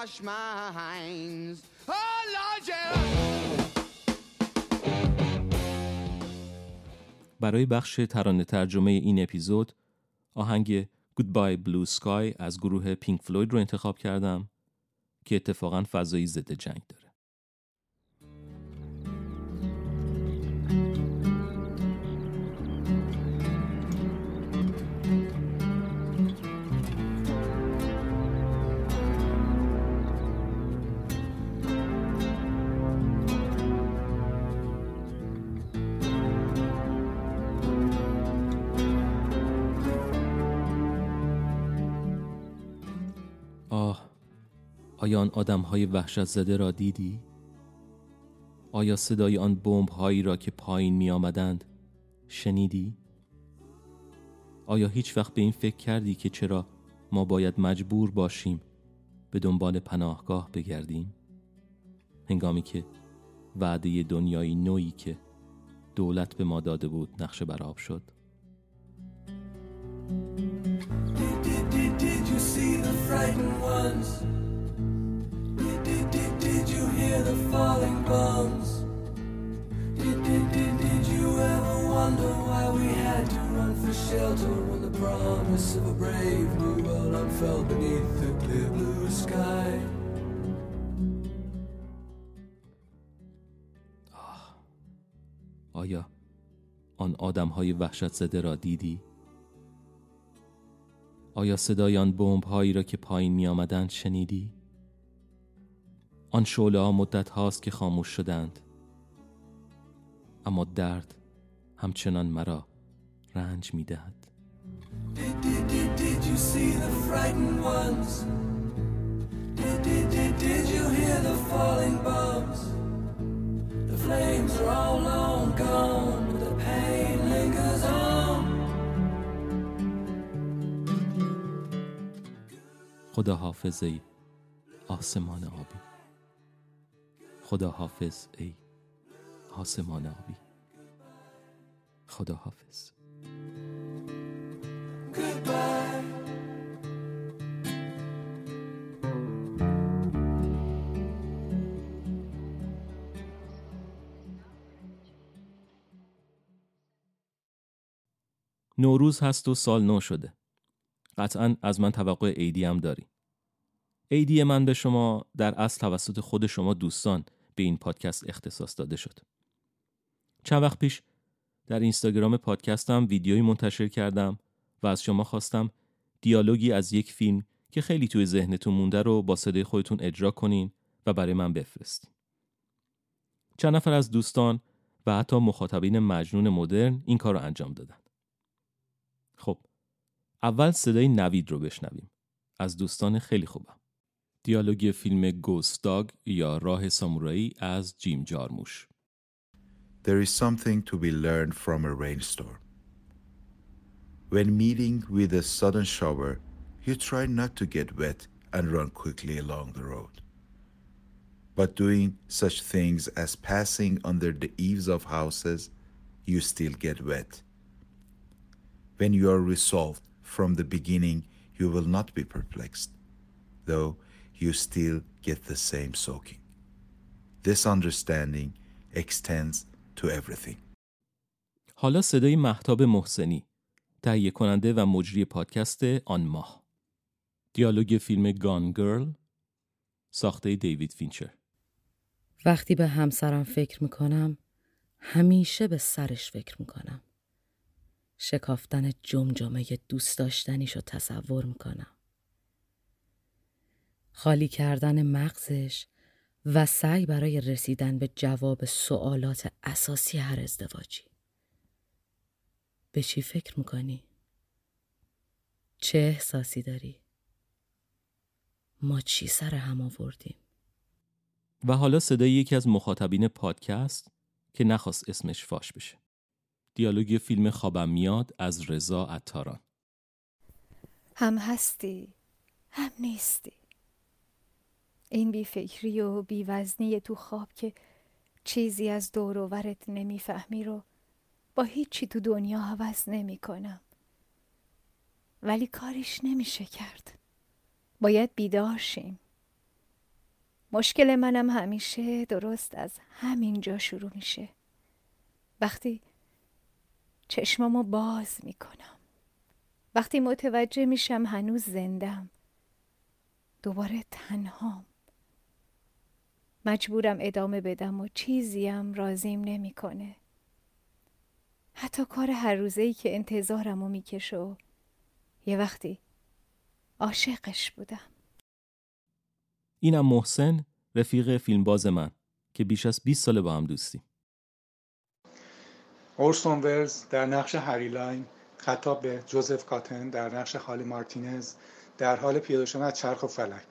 brainwashed minds. Oh Lord, yeah. برای بخش ترانه ترجمه این اپیزود آهنگ Goodbye Blue Sky از گروه پینک فلوید رو انتخاب کردم که اتفاقا فضایی ضد جنگ داره آه آیا آن آدم های وحشت زده را دیدی؟ آیا صدای آن بمب هایی را که پایین می آمدند شنیدی؟ آیا هیچ وقت به این فکر کردی که چرا ما باید مجبور باشیم به دنبال پناهگاه بگردیم؟ هنگامی که وعده دنیایی نوعی که دولت به ما داده بود نقشه برآب شد frightened ones? Did, did, did, did you hear the falling bombs? Did, did, did, did you ever wonder why we had to run for shelter when the promise of a brave new world unfurled beneath the clear blue sky? آیا آن آدم های وحشت زده را دیدی؟ آیا صدای آن هایی را که پایین می آمدند شنیدی؟ آن شعله ها مدت هاست که خاموش شدند. اما درد همچنان مرا رنج می دهد Flames all long gone, the pain خدا حافظ ای آسمان آبی. خدا حافظ ای آسمان آبی. خدا حافظ Goodbye. نوروز هست و سال نو شده. قطعا از من توقع عیدی هم داری عیدی من به شما در اصل توسط خود شما دوستان به این پادکست اختصاص داده شد چند وقت پیش در اینستاگرام پادکستم ویدیویی منتشر کردم و از شما خواستم دیالوگی از یک فیلم که خیلی توی ذهنتون مونده رو با صدای خودتون اجرا کنین و برای من بفرستین. چند نفر از دوستان و حتی مخاطبین مجنون مدرن این کار رو انجام دادن. خب اول صدای نوید رو بشنویم از دوستان خیلی خوبم. دیالوگی فیلم گوستاگ یا راه سامورایی از جیم جارموش. there is something to be learned from a rainstorm. When meeting with a sudden shower, you try not to get wet and run quickly along the road. But doing such things as passing under the eaves of houses, you still get wet. When you are resolved from the beginning, you will not be perplexed, though you still get the same soaking. This understanding extends to everything. حالا صدای محتاب محسنی تهیه کننده و مجری پادکست آن ماه دیالوگ فیلم Gone Girl ساخته دیوید فینچر وقتی به همسرم فکر می‌کنم همیشه به سرش فکر می‌کنم. شکافتن جمجمه دوست داشتنیش رو تصور می‌کنم. خالی کردن مغزش و سعی برای رسیدن به جواب سوالات اساسی هر ازدواجی. به چی فکر می‌کنی؟ چه احساسی داری؟ ما چی سر هم آوردیم؟ و حالا صدای یکی از مخاطبین پادکست که نخواست اسمش فاش بشه دیالوگ فیلم خوابم میاد از رضا عطاران هم هستی هم نیستی این بیفکری و بیوزنی تو خواب که چیزی از دور و برت نمی‌فهمی رو با هیچی تو دنیا عوض نمی کنم. ولی کاریش نمیشه کرد. باید بیدار شیم. مشکل منم همیشه درست از همینجا شروع میشه. وقتی چشمامو باز می‌کنم. وقتی متوجه میشم هنوز زندم. دوباره تنهام. مجبورم ادامه بدم و چیزیم رازیم نمی‌کنه. حتی کار هر روزه ای که انتظارمو می‌کشه و یه وقتی عاشقش بودم. اینم محسن رفیق فیلمباز من که بیش از 20 ساله با هم دوستیم اورسون ولز در نقش هری لاین خطاب به جوزف کاتن در نقش خالی مارتینز در حال پیاده شدن از چرخ و فلک.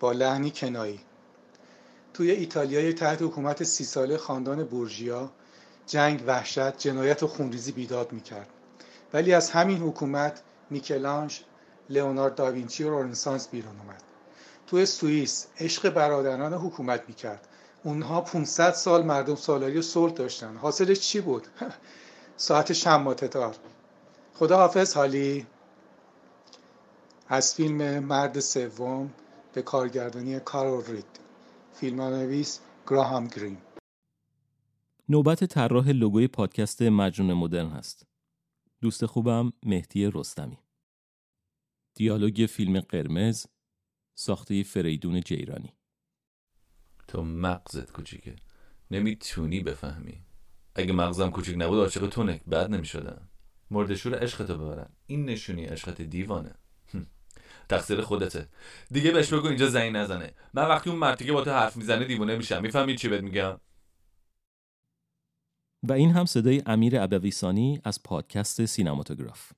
با لحنی کنایی. توی ایتالیای تحت حکومت سی ساله خاندان بورژیا جنگ وحشت جنایت و خونریزی بیداد می‌کرد. ولی از همین حکومت میکلانج لئونارد داوینچی و رنسانس بیرون اومد. توی سوئیس عشق برادران حکومت می‌کرد. اونها 500 سال مردم سالاری و صلح داشتن حاصلش چی بود ساعت شماتتار خدا حافظ حالی از فیلم مرد سوم به کارگردانی کارول رید فیلمنویس گراهام گرین نوبت طراح لوگوی پادکست مجنون مدرن هست. دوست خوبم مهدی رستمی. دیالوگ فیلم قرمز ساخته فریدون جیرانی. تو مغزت کوچیکه. نمی‌تونی بفهمی. اگه مغزم کوچیک نبود عاشق تو نک بعد نمی‌شدم. مردشور عشقتو ببرن این نشونی عشقت دیوانه. تقصیر خودته. دیگه بهش بگو اینجا زنگ نزنه. من وقتی اون مردی که با تو حرف می‌زنه دیوونه میشم. می‌فهمی چی بهت میگم؟ و این هم صدای امیر ابویسانی از پادکست سینماتوگراف.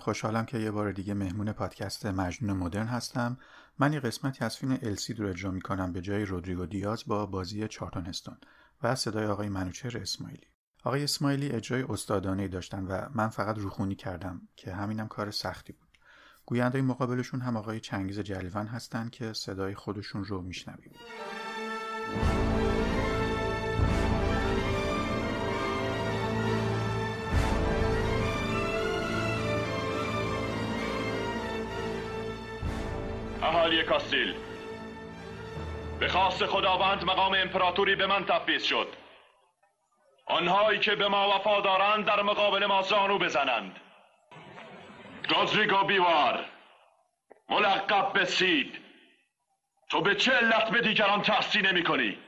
خوشحالم که یه بار دیگه مهمون پادکست مجنون مدرن هستم. من یه قسمتی از فیلم السید رو اجرا می‌کنم به جای رودریگو دیاز با بازی چارتون هستون و صدای آقای منوچهر اسماعیلی. آقای اسماعیلی اجرای استادانه داشتن و من فقط روخونی کردم که همینم کار سختی بود. گوینده مقابلشون هم آقای چنگیز جلیون هستن که صدای خودشون رو میشنویم. اهالی کاستیل. به خواست خداوند مقام امپراتوری به من تفویض شد. آنهایی که به ما وفادارند در مقابل ما زانو بزنند. رودریگو بیوار ملقب به سید. تو به چه علت به دیگران تحصیل نمی کنی؟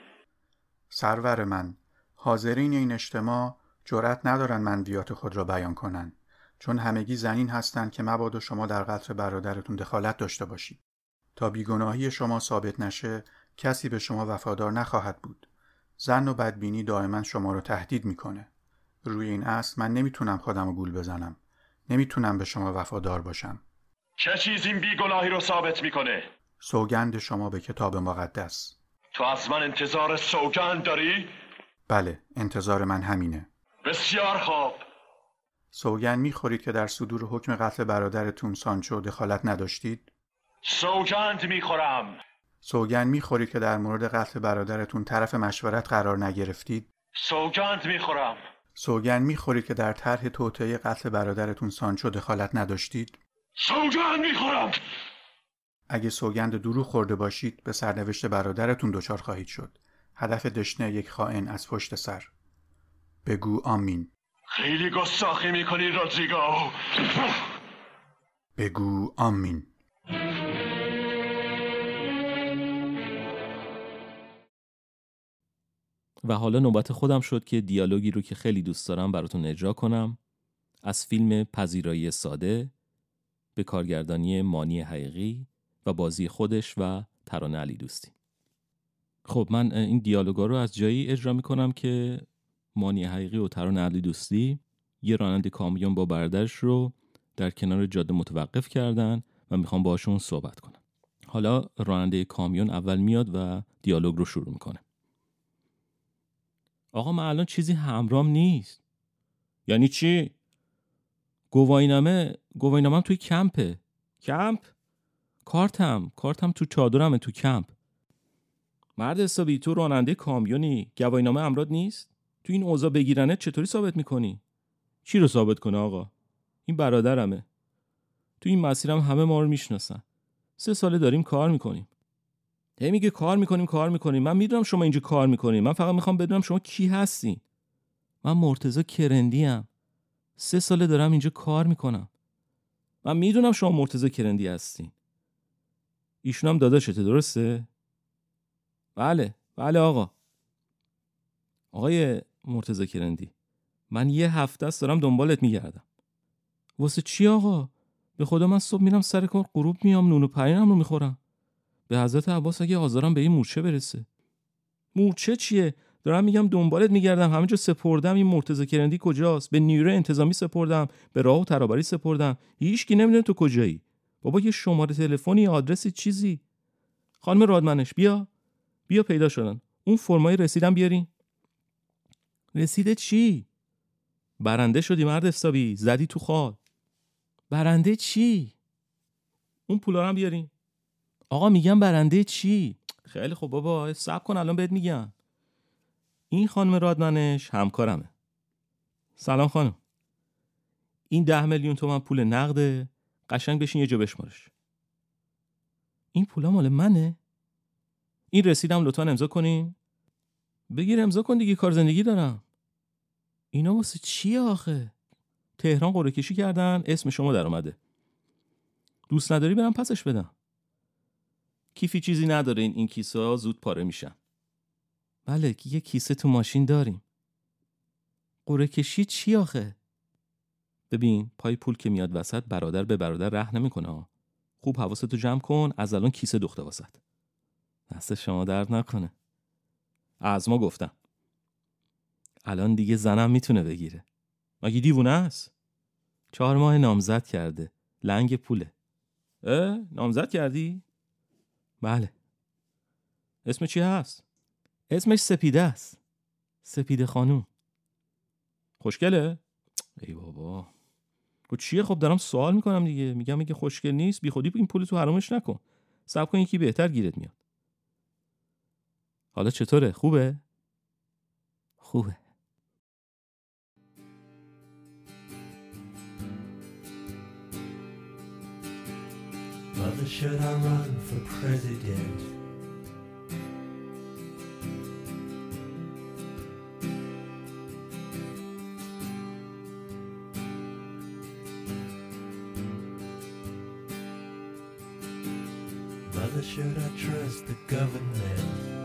سرور من حاضرین این اجتماع جرأت ندارن منویات خود را بیان کنند چون همگی زنین هستند که مبادا شما در قتل برادرتون دخالت داشته باشید. تا بیگناهی شما ثابت نشه کسی به شما وفادار نخواهد بود. زن و بدبینی دائما شما رو تهدید می‌کنه. روی این اصل من نمی‌تونم خودم رو گول بزنم. نمی‌تونم به شما وفادار باشم. چه چیز این بیگناهی رو ثابت می‌کنه؟ سوگند شما به کتاب مقدس. تو از من انتظار سوگند داری؟ بله انتظار من همینه. بسیار خوب. سوگند می‌خورید که در صدور حکم قتل برادرتون سانچو دخالت نداشتید؟ سوگند می‌خورم. سوگند می‌خورید که در مورد قتل برادرتون طرف مشورت قرار نگرفتید؟ سوگند می‌خورم. سوگند می‌خورید که در طرح توطئه قتل برادرتون سانچو دخالت نداشتید؟ سوگند می‌خورم. اگه سوگند دروغ خورده باشید به سرنوشت برادرتون دچار خواهید شد. هدف دشنه یک خائن از پشت سر. بگو آمین. خیلی گستاخی می‌کنی رودریگو. بگو آمین. و حالا نوبت خودم شد که دیالوگی رو که خیلی دوست دارم براتون اجرا کنم از فیلم پذیرایی ساده به کارگردانی مانی حقیقی و بازی خودش و ترانه علی دوستی. خب من این دیالوگا رو از جایی اجرا می‌کنم که مانی حقیقی و ترانه علی دوستی یه راننده کامیون با برادرش رو در کنار جاده متوقف کردن و می‌خوام باشون صحبت کنم. حالا راننده کامیون اول میاد و دیالوگ رو شروع می‌کنه. آقا من الان چیزی همرام نیست. یعنی چی؟ گواینامه گواینامه توی کمپه. کمپ؟ کارتم. کارتم تو چادرمه تو کمپ. مرد حسابی تو راننده کامیونی. گواهینامه امراد نیست؟ تو این اوضاع بگیرنه چطوری ثابت می‌کنی؟ چی رو ثابت کنه آقا؟ این برادرمه. تو این مسیرم همه ما رو می‌شناسن. سه ساله داریم کار می‌کنیم. هی میگه کار می‌کنیم کار می‌کنیم. من می‌دونم شما اینجا کار می‌کنیم من فقط می‌خوام بدونم شما کی هستین. من مرتزا کرندی ام سه ساله دارم اینجا کار می‌کنم. من می‌دونم شما مرتزا کرندی هستین. ایشون هم داداشته درسته؟ بله بله آقا. آقای مرتزا کرندی من یه هفته است دارم دنبالت میگردم. واسه چی آقا؟ به خدا من صبح میرم سر کار غروب میام نون و پرینم رو می‌خورم. به حضرت عباس اگه آزارم به این مورچه برسه. مورچه چیه؟ دارم میگم دنبالت میگردم. همه جا سپردم. این مرتضی کرندی کجاست؟ به نیروی انتظامی سپردم. به راه و ترابری سپردم. هیچکی نمی‌دونه تو کجایی. بابا یه شماره تلفنی آدرسی چیزی. خانم رادمنش بیا. بیا پیدا شدن. اون فرمای رسیدم بیارین. رسیده چی؟ برنده شدی مرد حسابی. زدی تو خال برنده چی؟ اون پولا هم بیارین. آقا میگم برنده چی؟ خیلی خب بابا صبر کن الان بهت میگم. این خانم رادمنش همکارمه. سلام خانم. این ده میلیون تومن پول نقده قشنگ بشین یه جا بشمارش. این پولا مال منه؟ این رسیدم لطفا امضا کنین. بگیر امضا کن دیگه کار زندگی دارم. اینا واسه چیه آخه؟ تهران قرعه کشی کردن اسم شما در اومده. دوست نداری برم پسش بدم. کیفی چیزی نداره این کیسه ها زود پاره میشن. بله یه کیسه تو ماشین داریم. قرعه کشی چی آخه؟ ببین پای پول که میاد وسط برادر به برادر ره نمی‌کنه خوب حواستو جمع کن از الان کیسه دخته واسط دست شما درد نکنه. از ما گفتم. الان دیگه زنم می‌تونه بگیره. مگه دیوونه است؟ چهار ماه نامزد کرده. لنگ پوله. اه نامزد کردی؟ بله. اسم چی هست؟ اسمش سپیده است. سپیده خانوم. خوشگله؟ ای بابا. خب چیه؟ خب دارم سوال می‌کنم دیگه. میگم میگه خوشگل نیست. بی خودی این پول تو حرامش نکن. صبر کن یکی بهتر گیرت میاد. حالا چطوره؟ خوبه؟ خوبه. Mother, should I run for president? Mother, should I trust the government?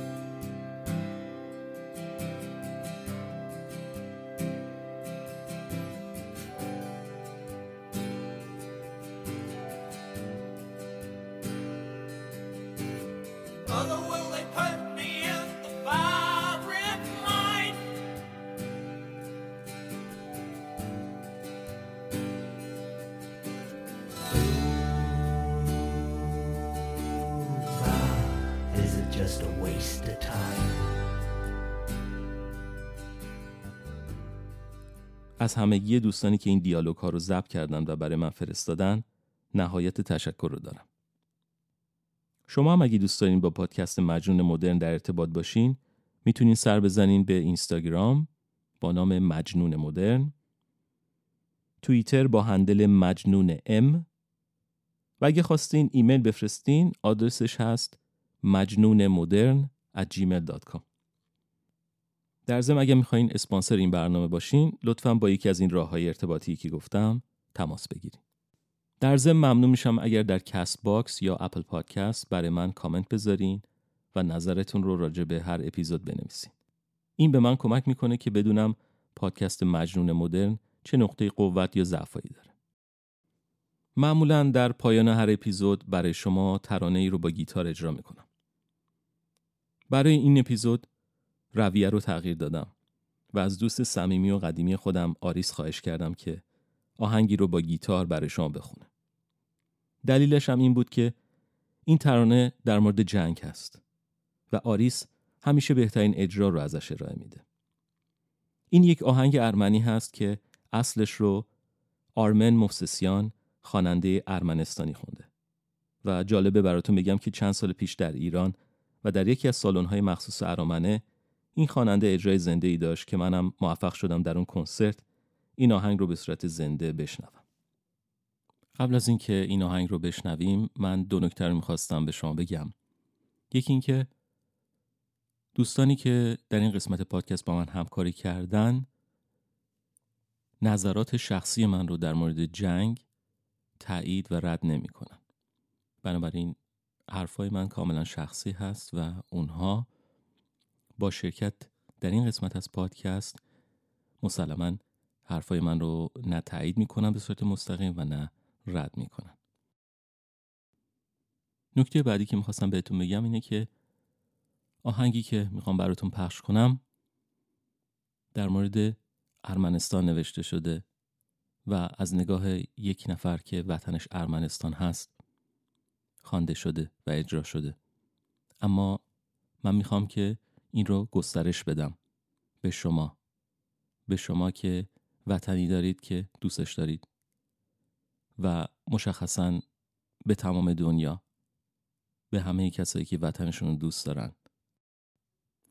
از همگی دوستانی که این دیالوگ ها رو ضبط کردن و برای من فرستادن نهایت تشکر رو دارم. شما هم اگه دوست دارین با پادکست مجنون مدرن در ارتباط باشین می‌تونین سر بزنین به اینستاگرام با نام مجنون مدرن توییتر با هندل مجنون ام و اگه خواستین ایمیل بفرستین آدرسش هست مجنون مدرن at gmail.com در ضمن اگه می‌خواین اسپانسر این برنامه باشین لطفا با یکی از این راه های ارتباطی که گفتم تماس بگیرین در ضمن ممنون میشم اگر در Castbox یا Apple Podcast برای من کامنت بذارین و نظرتون رو راجع به هر اپیزود بنویسین. این به من کمک می‌کنه که بدونم پادکست مجنون مدرن چه نقطه قوت یا ضعفایی داره. معمولا در پایان هر اپیزود برای شما ترانه ای رو با گیتار اجرا می‌کنم. برای این اپیزود رویه رو تغییر دادم و از دوست صمیمی و قدیمی خودم آریس خواهش کردم که آهنگی رو با گیتار برای شما بخونه. دلیلش هم این بود که این ترانه در مورد جنگ هست و آریس همیشه بهترین اجرا رو ازش ارائه میده. این یک آهنگ ارمنی هست که اصلش رو آرمن موفسیسیان خواننده ارمنستانی خونده. و جالبه براتون بگم که چند سال پیش در ایران و در یکی از سالن‌های مخصوص ارامنه این خواننده اجرای زنده ای داشت که منم موفق شدم در اون کنسرت این آهنگ رو به صورت زنده بشنوم. قبل از اینکه این آهنگ رو بشنویم من دو نکته رو می‌خواستم به شما بگم. یکی اینکه دوستانی که در این قسمت پادکست با من همکاری کردن نظرات شخصی من رو در مورد جنگ تایید و رد نمی‌کنن. بنابراین حرفای من کاملا شخصی هست و اونها با شرکت در این قسمت از پادکست مسلما حرفای من رو نه تایید می‌کنن به صورت مستقیم و نه رد می‌کنن. نکته بعدی که می‌خواستم بهتون بگم اینه که آهنگی که می‌خوام براتون پخش کنم در مورد ارمنستان نوشته شده و از نگاه یک نفر که وطنش ارمنستان هست خوانده شده و اجرا شده. اما من می‌خوام که این رو گسترش بدم. به شما. به شما که وطنی دارید که دوستش دارید. و مشخصا به تمام دنیا. به همه کسایی که وطنشون رو دوست دارن.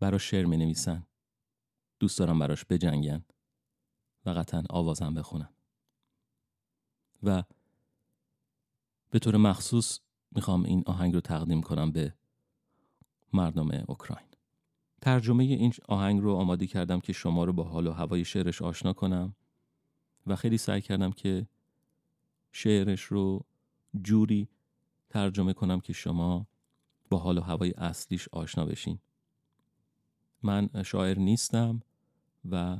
براش شعر می نویسن دوست دارم براش بجنگن. و قطعا آوازم بخونن. و به طور مخصوص می‌خوام این آهنگ رو تقدیم کنم به مردم اوکراین. ترجمه این آهنگ رو آماده کردم که شما رو با حال و هوای شعرش آشنا کنم و خیلی سعی کردم که شعرش رو جوری ترجمه کنم که شما با حال و هوای اصلیش آشنا بشین. من شاعر نیستم و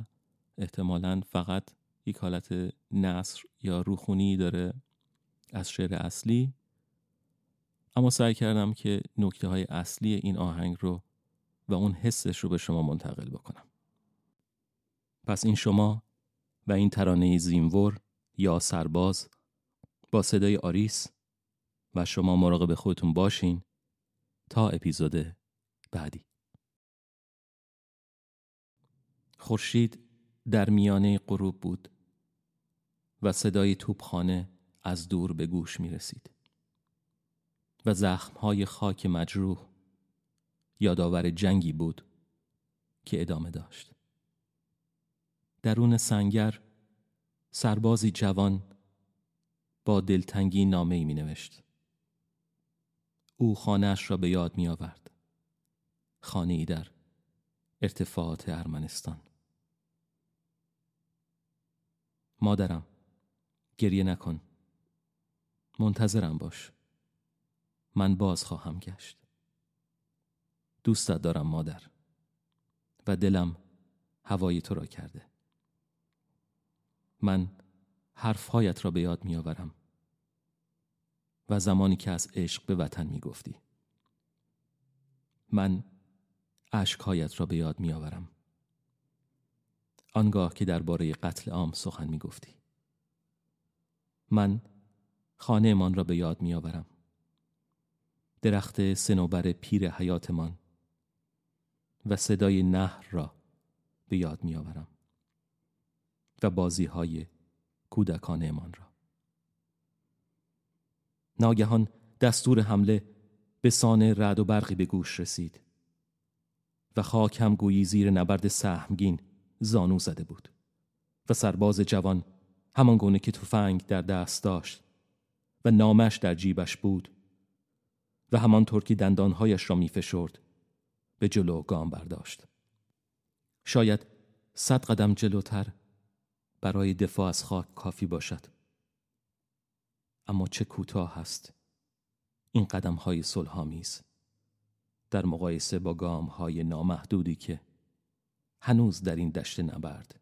احتمالا فقط یک حالت نصر یا روخونی داره از شعر اصلی اما سعی کردم که نکته های اصلی این آهنگ رو و اون حسش رو به شما منتقل بکنم. پس این شما و این ترانه زینور یا سرباز با صدای آریس و شما مراقب خودتون باشین تا اپیزود بعدی. خورشید در میانه غروب بود و صدای توپخانه از دور به گوش می رسید و زخمهای خاک مجروح یادآور جنگی بود که ادامه داشت درون سنگر سربازی جوان با دلتنگی نامه ای می نوشت. او خانهاش را به یاد می آورد. خانه ای در ارتفاعات ارمنستان. مادرم گریه نکن. منتظرم باش. من باز خواهم گشت. دوستت دارم مادر و دلم هوای تو را کرده. من حرفهایت را به یاد می آورم و زمانی که از عشق به وطن می گفتی. من عشقهایت را به یاد می آورم. آنگاه که درباره قتل عام سخن می گفتی. من خانه من را به یاد می آورم. درخت سنوبر پیر حیاتمان و صدای نهر را به یاد می آورم و بازی های کودکانمان را. ناگهان دستور حمله به سان رد و برقی به گوش رسید و خاک هم گویی زیر نبرد سهمگین زانو زده بود و سرباز جوان همان گونه که تفنگ در دست داشت و نامش در جیبش بود و همانطور که دندانهایش را میفشرد به جلو گام برداشت. شاید صد قدم جلوتر برای دفاع از خاک کافی باشد. اما چه کوتاه است این قدم های صلحآمیز. در مقایسه با گام های نامحدودی که هنوز در این دشت نبرد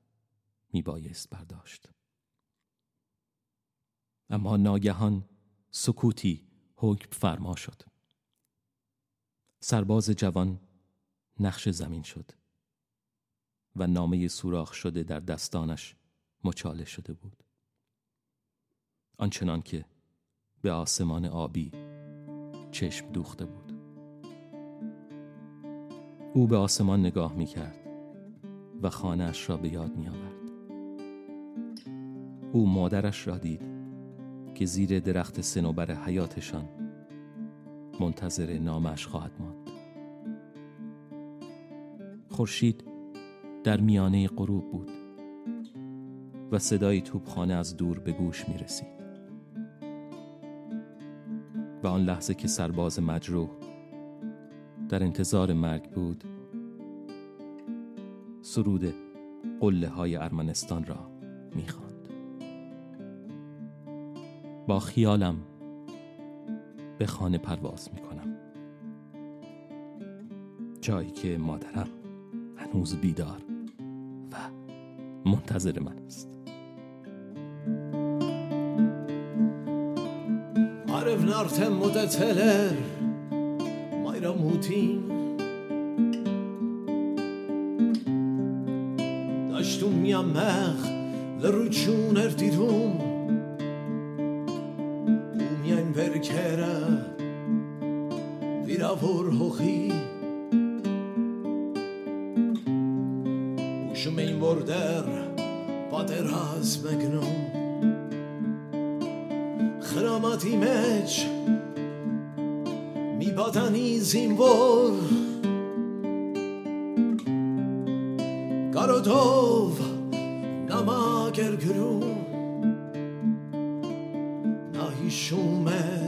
میبایست برداشت. اما ناگهان سکوتی حکم فرما شد. سرباز جوان نقش زمین شد و نامه سوراخ شده در دستانش مچاله شده بود. آنچنان که به آسمان آبی چشم دوخته بود. او به آسمان نگاه می کرد و خانهاش را به یاد می آورد او مادرش را دید که زیر درخت سنوبر حیاتشان منتظر نامش خواهد ماند. خورشید در میانه غروب بود و صدای توپخانه از دور به گوش می رسید و آن لحظه که سرباز مجروح در انتظار مرگ بود سرود قله های ارمنستان را می‌خواند. با خیالم به خانه پرواز می کنم جایی که مادرم هنوز بیدار و منتظر من است. عرف نارت مدتلر مایرا موتین داشتون میام مخ لرود شونر دیدون խրամատի մեջ մի պատանի զինվոր կարոտով նամակ էր գրում նա հիշում էր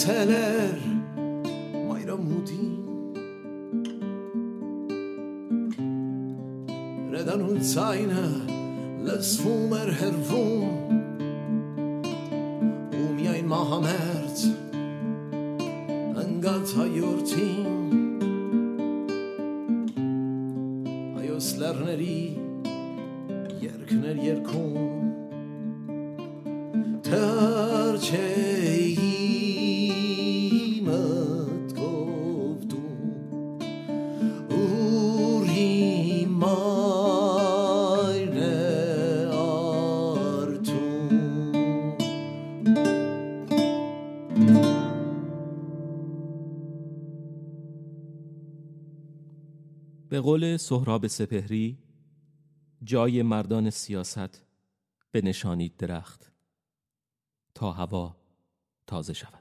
Hotel Air. قول سهراب سپهری جای مردان سیاست به نشانی درخت. تا هوا تازه شود.